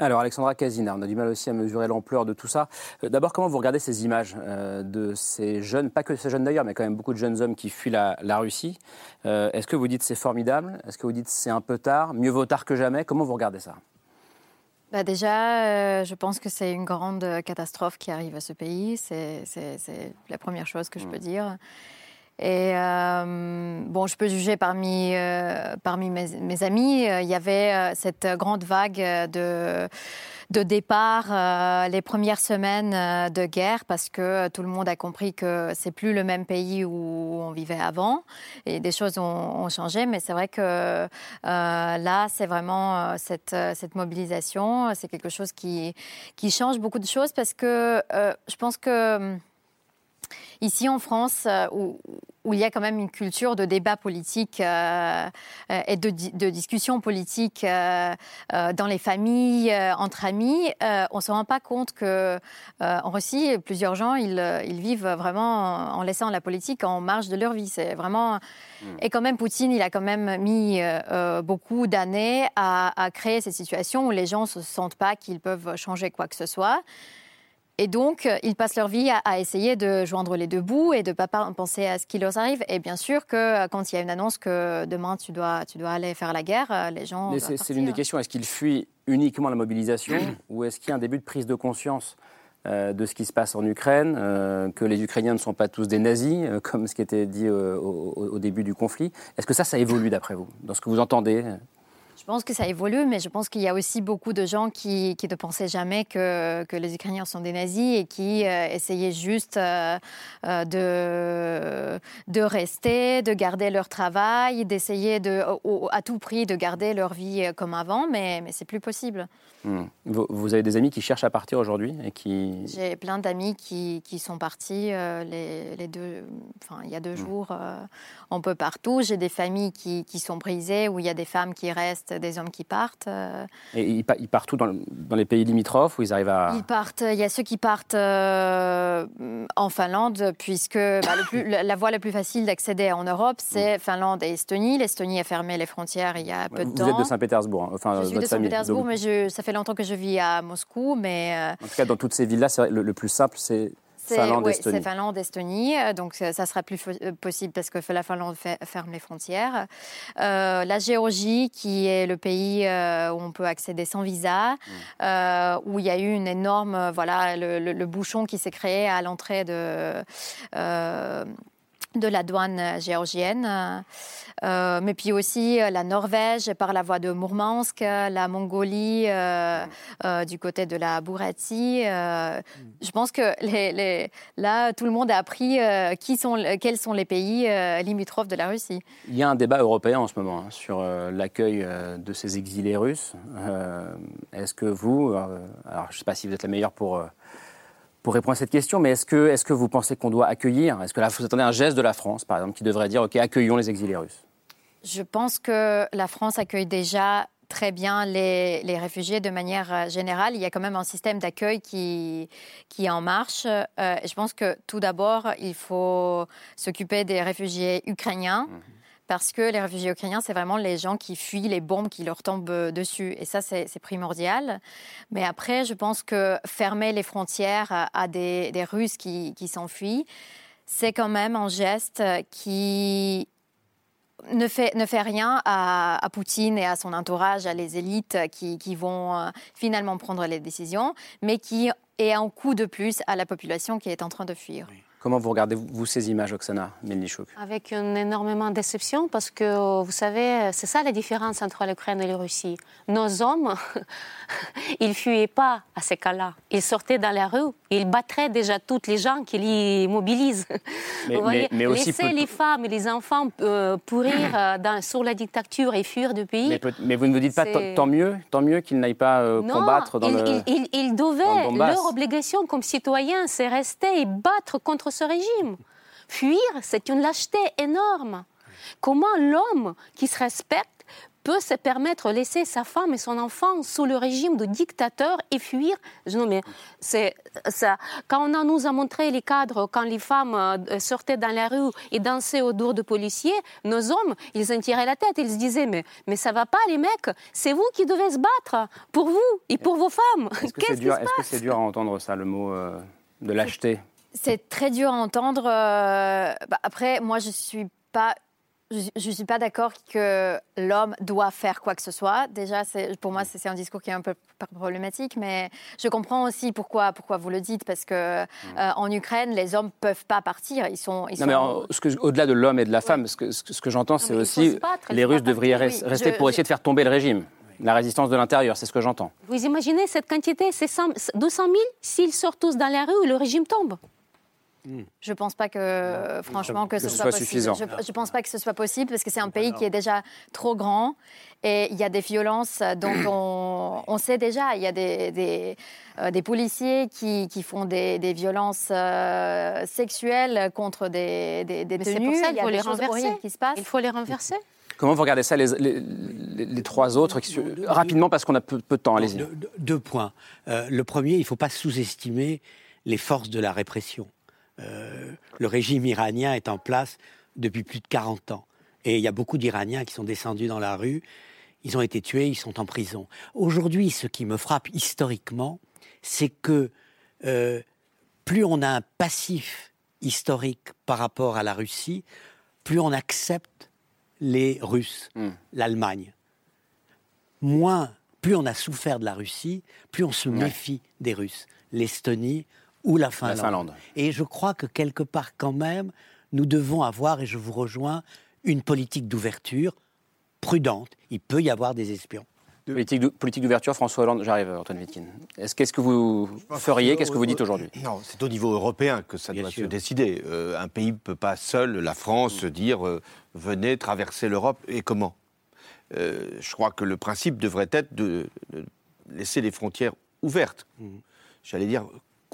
Alors Alexandra Casina, on a du mal aussi à mesurer l'ampleur de tout ça. Euh, D'abord, comment vous regardez ces images euh, de ces jeunes, pas que ces jeunes d'ailleurs, mais quand même beaucoup de jeunes hommes qui fuient la, la Russie? Euh, Est-ce que vous dites c'est formidable? Est-ce que vous dites c'est un peu tard? Mieux vaut tard que jamais? Comment vous regardez ça? Bah déjà, euh, je pense que c'est une grande catastrophe qui arrive à ce pays. C'est la première chose que je peux dire. Et euh, bon, je peux juger parmi, euh, parmi mes, amis, euh, il y avait cette grande vague de, de départ les premières semaines de guerre parce que tout le monde a compris que c'est plus le même pays où on vivait avant et des choses ont, ont changé. Mais c'est vrai que là, c'est vraiment cette, cette mobilisation, c'est quelque chose qui, qui change beaucoup de choses parce que je pense que Ici en France, euh, où, où il y a quand même une culture de débat politique euh, euh, et de, de discussion politique euh, dans les familles, entre amis, euh, on ne se rend pas compte que euh, en Russie, plusieurs gens, ils, ils vivent vraiment en laissant la politique en marge de leur vie. C'est vraiment... Et quand même, Poutine, il a quand même mis beaucoup d'années à, à créer cette situation où les gens ne se sentent pas qu'ils peuvent changer quoi que ce soit. Et donc, euh, ils passent leur vie à, à essayer de joindre les deux bouts et de ne pas penser à ce qui leur arrive. Et bien sûr que euh, quand il y a une annonce que demain tu dois, tu dois aller faire la guerre, euh, les gens. C'est l'une des questions. Est-ce qu'ils fuient uniquement la mobilisation ou est-ce qu'il y a un début de prise de conscience euh, de ce qui se passe en Ukraine, euh, que les Ukrainiens ne sont pas tous des nazis, euh, comme ce qui était dit au- au début du conflit? Est-ce que ça, ça évolue d'après vous, dans ce que vous entendez? Je pense que ça évolue, mais je pense qu'il y a aussi beaucoup de gens qui, qui ne pensaient jamais que, que les Ukrainiens sont des nazis et qui euh, essayaient juste euh, euh, de, de rester, de garder leur travail, d'essayer de, au- à tout prix de garder leur vie comme avant, mais, mais c'est plus possible. Hmm. vous, vous avez des amis qui cherchent à partir aujourd'hui et qui... J'ai plein d'amis qui, qui sont partis euh, les, les deux, enfin, il y a deux jours, euh, un peu partout. J'ai des familles qui, qui sont brisées, où il y a des femmes qui restent, des hommes qui partent. euh. Et ils, pa- ils partent tout dans, le- dans les pays limitrophes où ils arrivent à... Ils partent, il y a ceux qui partent euh, en Finlande, puisque bah, le plus- la, voie la plus facile d'accéder en Europe, c'est Finlande et Estonie. L'Estonie a fermé les frontières il y a peu de Vous temps. êtes de Saint-Pétersbourg, hein, enfin je suis votre de. Saint-Pétersbourg, mais je- ça fait longtemps que je vis à Moscou. Mais euh, En tout cas, dans toutes ces villes-là, le plus simple, c'est c'est Finlande, ouais, Estonie. c'est Finlande, Estonie. euh, Donc ça ça sera plus euh, possible parce que la Finlande fait- ferme les frontières. Euh, la Géorgie, qui est le pays euh, où on peut accéder sans visa, euh, où il y a eu une énorme, voilà, le, le- le bouchon qui s'est créé à l'entrée de. Euh, de la douane géorgienne, Euh, mais puis aussi euh, la Norvège par la voie de Mourmansk, euh, la Mongolie euh, euh, du côté de la Bouratie. euh, Je pense que là, tout le monde a appris euh, qui sont, quels sont les pays euh, limitrophes de la Russie. Il y a un débat européen en ce moment hein, sur euh, l'accueil euh, de ces exilés russes. Euh, Est-ce que vous, euh, alors je ne sais pas si vous êtes la meilleure pour, euh, pour répondre à cette question, mais est-ce que, est que vous pensez qu'on doit accueillir Est-ce que là, vous attendez un geste de la France, par exemple, qui devrait dire OK, accueillons les exilés russes? Je pense que la France accueille déjà très bien les, les, réfugiés de manière générale. Il y a quand même un système d'accueil qui, qui est en marche. Euh, je pense que tout d'abord, il faut s'occuper des réfugiés ukrainiens. Mhm. Parce que les réfugiés ukrainiens, c'est vraiment les gens qui fuient les bombes qui leur tombent dessus. Et ça, c'est primordial. Mais après, je pense que fermer les frontières à des, Russes qui, qui s'enfuient, c'est quand même un geste qui ne fait, ne fait rien à, Poutine et à son entourage, à les élites qui, vont euh, finalement prendre les décisions, mais qui est un coup de plus à la population qui est en train de fuir. Comment vous regardez, vous, ces images, Oksana Melnichuk Avec une énormément de déception, parce que, vous savez, c'est ça la différence entre l'Ukraine et la Russie. Nos hommes, ils fuyaient pas à ces cas-là. Ils sortaient dans la rue, ils battraient déjà toutes les gens qui les mobilisent. Mais, vous voyez, laisser les femmes et les enfants euh, pourrir euh, dans, sur la dictature et fuir du pays. Mais, vous ne vous dites pas tant mieux, tant mieux qu'ils n'aillent pas euh, combattre dans le. Ils, ils devaient, leur obligation comme citoyens, c'est rester et battre contre ce régime. Fuir, c'est une lâcheté énorme. Comment l'homme qui se respecte peut se permettre de laisser sa femme et son enfant sous le régime de dictateur et fuir? Non, mais c'est ça. Quand on nous a montré les cadres, quand les femmes euh, sortaient dans la rue et dansaient autour de policiers, nos hommes, ils en tiraient la tête. Ils se disaient mais mais ça va pas, les mecs. C'est vous qui devez se battre pour vous et pour vos femmes. Est-ce que c'est dur, est dur, à entendre ça, le mot euh, de lâcheté? C'est très dur à entendre. Euh, bah, après, moi, je suis pas je ne suis pas d'accord que l'homme doit faire quoi que ce soit. Déjà, pour moi, c'est un discours qui est un peu problématique, mais je comprends aussi pourquoi, pourquoi vous le dites, parce que mm. euh, en Ukraine, les hommes peuvent pas partir. Ils sont. Ils non, mais au-delà de l'homme et de la femme, ce que, ce que j'entends, c'est aussi les Russes devraient rester pour essayer de faire tomber le régime. La résistance de l'intérieur, c'est ce que j'entends. Vous imaginez cette quantité, c'est 200 000 S'ils sortent tous dans la rue, le régime tombe. Je ne pense pas que, franchement, que, ce, soit, suffisant. Je ne pense pas que ce soit possible parce que c'est un pays qui est déjà trop grand et il y a des violences dont on, sait déjà. Il y a des, des, euh, policiers qui, qui, font des, violences euh, sexuelles contre des, des, des tenues. Pour ça, il, faut les renverser. Qui se passent. Il faut les renverser. Comment vous regardez ça, les, les, trois autres Rapidement, parce qu'on a peu, de temps, allez-y. Deux, points. Euh, le premier, il ne faut pas sous-estimer les forces de la répression. Euh, le régime iranien est en place depuis plus de 40 ans. Et il y a beaucoup d'Iraniens qui sont descendus dans la rue, ils ont été tués, ils sont en prison. Aujourd'hui, ce qui me frappe historiquement, c'est que euh, plus on a un passif historique par rapport à la Russie, plus on accepte les Russes, hmm. l'Allemagne. Moins, plus on a souffert de la Russie, plus on se méfie des Russes. L'Estonie, ou la Finlande. Et je crois que quelque part quand même, nous devons avoir, et je vous rejoins, une politique d'ouverture prudente. Il peut y avoir des espions. Politique d'ouverture, François Hollande, j'arrive, Antoine Wittgen. Est-ce qu'est-ce que vous feriez Qu'est-ce que vous dites aujourd'hui Non, c'est au niveau européen que ça doit se décider. Euh, un pays ne peut pas seul, la France, mm. dire euh, venez traverser l'Europe. Et comment? Euh, Je crois que le principe devrait être de, laisser les frontières ouvertes. Mm. J'allais dire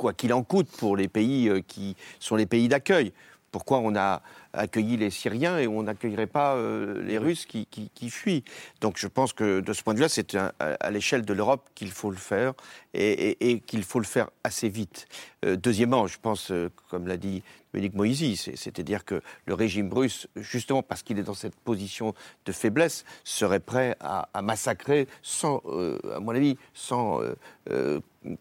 quoi qu'il en coûte pour les pays euh, qui sont les pays d'accueil. Pourquoi on a accueilli les Syriens et on n'accueillerait pas euh, les Russes qui, fuient? Donc je pense que de ce point de vue-là, c'est à, l'échelle de l'Europe qu'il faut le faire et, qu'il faut le faire assez vite. Euh, deuxièmement, je pense, comme l'a dit Dominique Moïsi, c'est-à-dire que le régime russe, justement parce qu'il est dans cette position de faiblesse, serait prêt à, massacrer sans, à mon avis, sans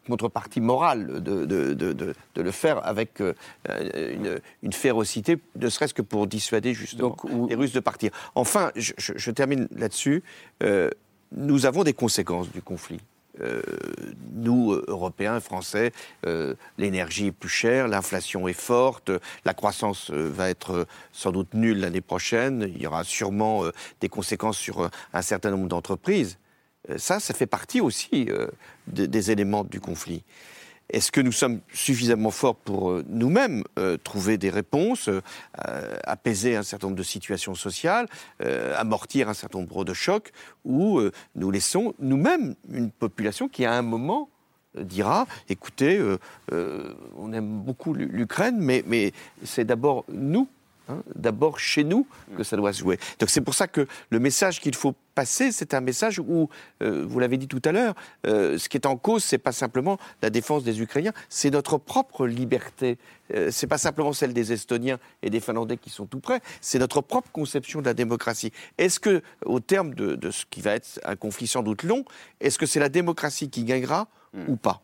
contrepartie morale de, de, de, de, le faire avec euh, une, une, férocité, ne serait-ce que pour dissuader justement les Russes de partir. Enfin, je, je, termine là-dessus. Euh, nous avons des conséquences du conflit. Euh, nous, Européens, Français, l'énergie est plus chère, l'inflation est forte, la croissance va être sans doute nulle l'année prochaine, il y aura sûrement des conséquences sur un certain nombre d'entreprises. Euh, ça, ça fait partie aussi euh, des éléments du conflit. Est-ce que nous sommes suffisamment forts pour euh, nous-mêmes trouver des réponses, apaiser un certain nombre de situations sociales, amortir un certain nombre de chocs, ou nous laissons nous-mêmes une population qui, à un moment, dira écoutez, on aime beaucoup l'Ukraine, mais c'est d'abord nous hein, d'abord chez nous que ça doit se jouer. Donc c'est pour ça que le message qu'il faut passer, c'est un message où, euh, vous l'avez dit tout à l'heure, euh, ce qui est en cause, c'est pas simplement la défense des Ukrainiens, c'est notre propre liberté. Euh, c'est pas simplement celle des Estoniens et des Finlandais qui sont tout près, c'est notre propre conception de la démocratie. Est-ce que, au terme de, de ce qui va être un conflit sans doute long, est-ce que c'est la démocratie qui gagnera ou pas?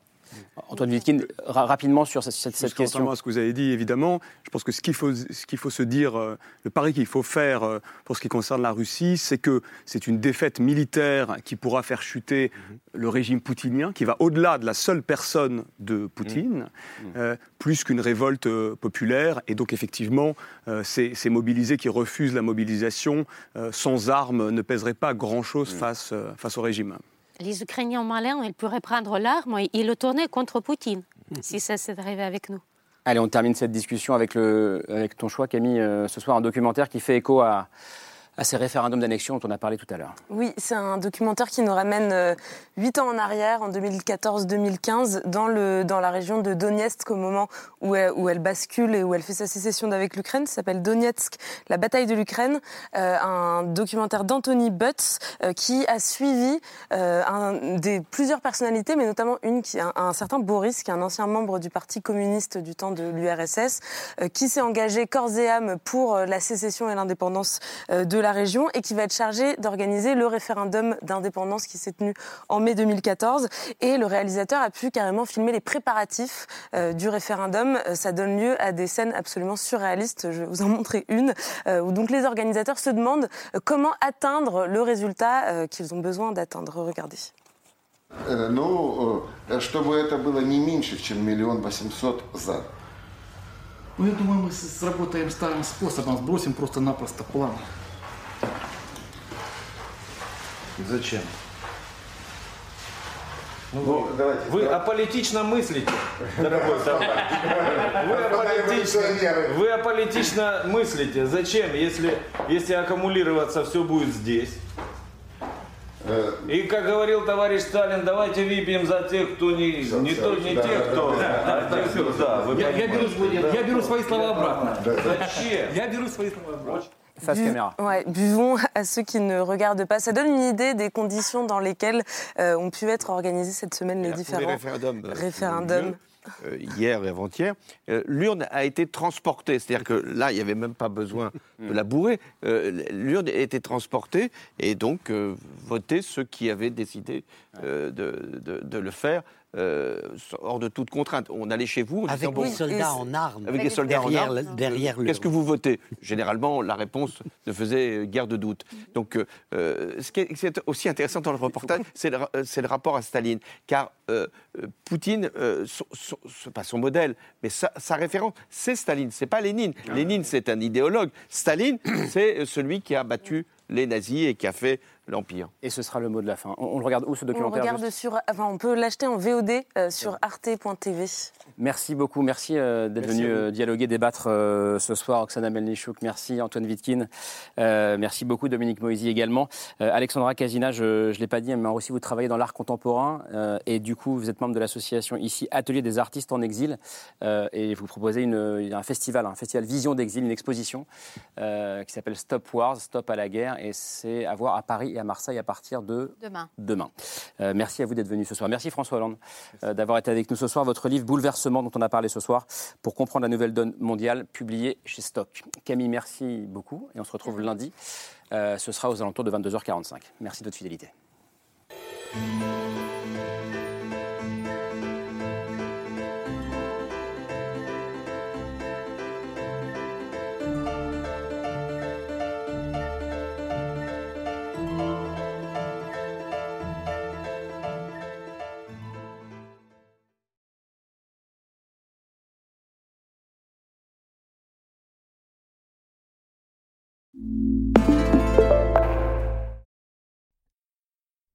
Antoine Wittkin, ra- rapidement sur cette, question. à ce que vous avez dit, évidemment, je pense que ce qu'il faut, ce qu'il faut se dire, euh, le pari qu'il faut faire euh, pour ce qui concerne la Russie, c'est que c'est une défaite militaire qui pourra faire chuter le régime poutinien, qui va au-delà de la seule personne de Poutine, euh, plus qu'une révolte populaire. Et donc, effectivement, ces, ces mobilisés qui refusent la mobilisation sans armes ne pèseraient pas grand-chose face, euh, face au régime. Les Ukrainiens malins, ils pourraient prendre l'arme et le tourner contre Poutine, si ça s'est arrivé avec nous. Allez, on termine cette discussion avec, le, avec ton choix, Camille, euh, ce soir, un documentaire qui fait écho à, à ces référendums d'annexion dont on a parlé tout à l'heure. Oui, c'est un documentaire qui nous ramène euh, huit ans en arrière, en 2014-2015, dans, dans la région de Donetsk, au moment où elle, où elle bascule et où elle fait sa sécession d'avec l'Ukraine. Ça s'appelle Donetsk, la bataille de l'Ukraine. Euh, un documentaire d'Anthony Butts euh, qui a suivi euh, des, plusieurs personnalités, mais notamment une qui un, un certain Boris, qui est un ancien membre du Parti communiste du temps de l'URSS, euh, qui s'est engagé corps et âme pour euh, la sécession et l'indépendance euh, de la région et qui va être chargé d'organiser le référendum d'indépendance qui s'est tenu en mai 2014. Et le réalisateur a pu carrément filmer les préparatifs euh, du référendum. Euh, Ça donne lieu à des scènes absolument surréalistes. Je vais vous en montrer une, euh, où donc les organisateurs se demandent euh, comment atteindre le résultat euh, qu'ils ont besoin d'atteindre. Regardez. Э, Ну, э, чтобы это было не меньше, чем миллион восемьсот за. Ну, я думаю, мы с- сработаем старым способом, сбросим просто-напросто план. Зачем? Ну, Вы аполитично мыслите, дорогой товарищ. Вы аполитично, вы аполитично мыслите. Зачем, если, если аккумулироваться все будет здесь? И как говорил товарищ Сталин, давайте выпьем за тех, кто не, не, то, не да, тех, да, кто... да, да, да, да. да, вы Я- я беру да. я беру свои слова обратно. Зачем? Я беру свои слова обратно. Face Bu- caméra. ouais, buvons à ceux qui ne regardent pas. Ça donne une idée des conditions dans lesquelles euh, ont pu être organisées cette semaine les différents référendums, euh, référendums. euh, hier et avant-hier, euh, l'urne a été transportée. C'est-à-dire que là, il n'y avait même pas besoin de la bourrer. Euh, l'urne a été transportée et donc euh, voté ceux qui avaient décidé euh, de, de- de le faire. Euh, hors de toute contrainte. On allait chez vous. en Avec des bon, soldats en armes. Avec des soldats Derrière en armes. le- derrière Qu'est-ce que vous votez? Généralement, la réponse ne faisait guère de doute. Donc, euh, euh, ce qui est, ce qui est aussi intéressant dans le reportage, c'est le, rapport à Staline. Car euh, Poutine, euh, son, son- son- pas son modèle, mais sa, sa référence, c'est Staline, c'est pas Lénine. Lénine, c'est un idéologue. Staline, c'est celui qui a battu les nazis et qui a fait l'Empire. Et ce sera le mot de la fin. On, on le regarde où ce On le documentaire regarde juste sur, enfin, on peut l'acheter en VOD euh, sur arte.tv. Merci beaucoup, merci euh, d'être venu euh, dialoguer, débattre euh, ce soir, Oksana Melnichouk, merci. Antoine Wittkin, Euh, merci beaucoup. Dominique Moisy également. Euh, Alexandra Casina, je ne l'ai pas dit, mais aussi vous travaillez dans l'art contemporain. Euh, et du coup vous êtes membre de l'association ici Atelier des artistes en exil. Euh, et vous proposez une, un festival, un festival Vision d'exil, une exposition euh, qui s'appelle Stop Wars, Stop à la guerre. Et c'est à voir à Paris et à Marseille à partir de Demain. demain. Euh, merci à vous d'être venu ce soir. Merci François Hollande euh, d'avoir été avec nous ce soir. Votre livre Bouleversement dont on a parlé ce soir pour comprendre la nouvelle donne mondiale publié chez Stock. Camille, merci beaucoup et on se retrouve lundi. Euh, ce sera aux alentours de 22h45. Merci de votre fidélité.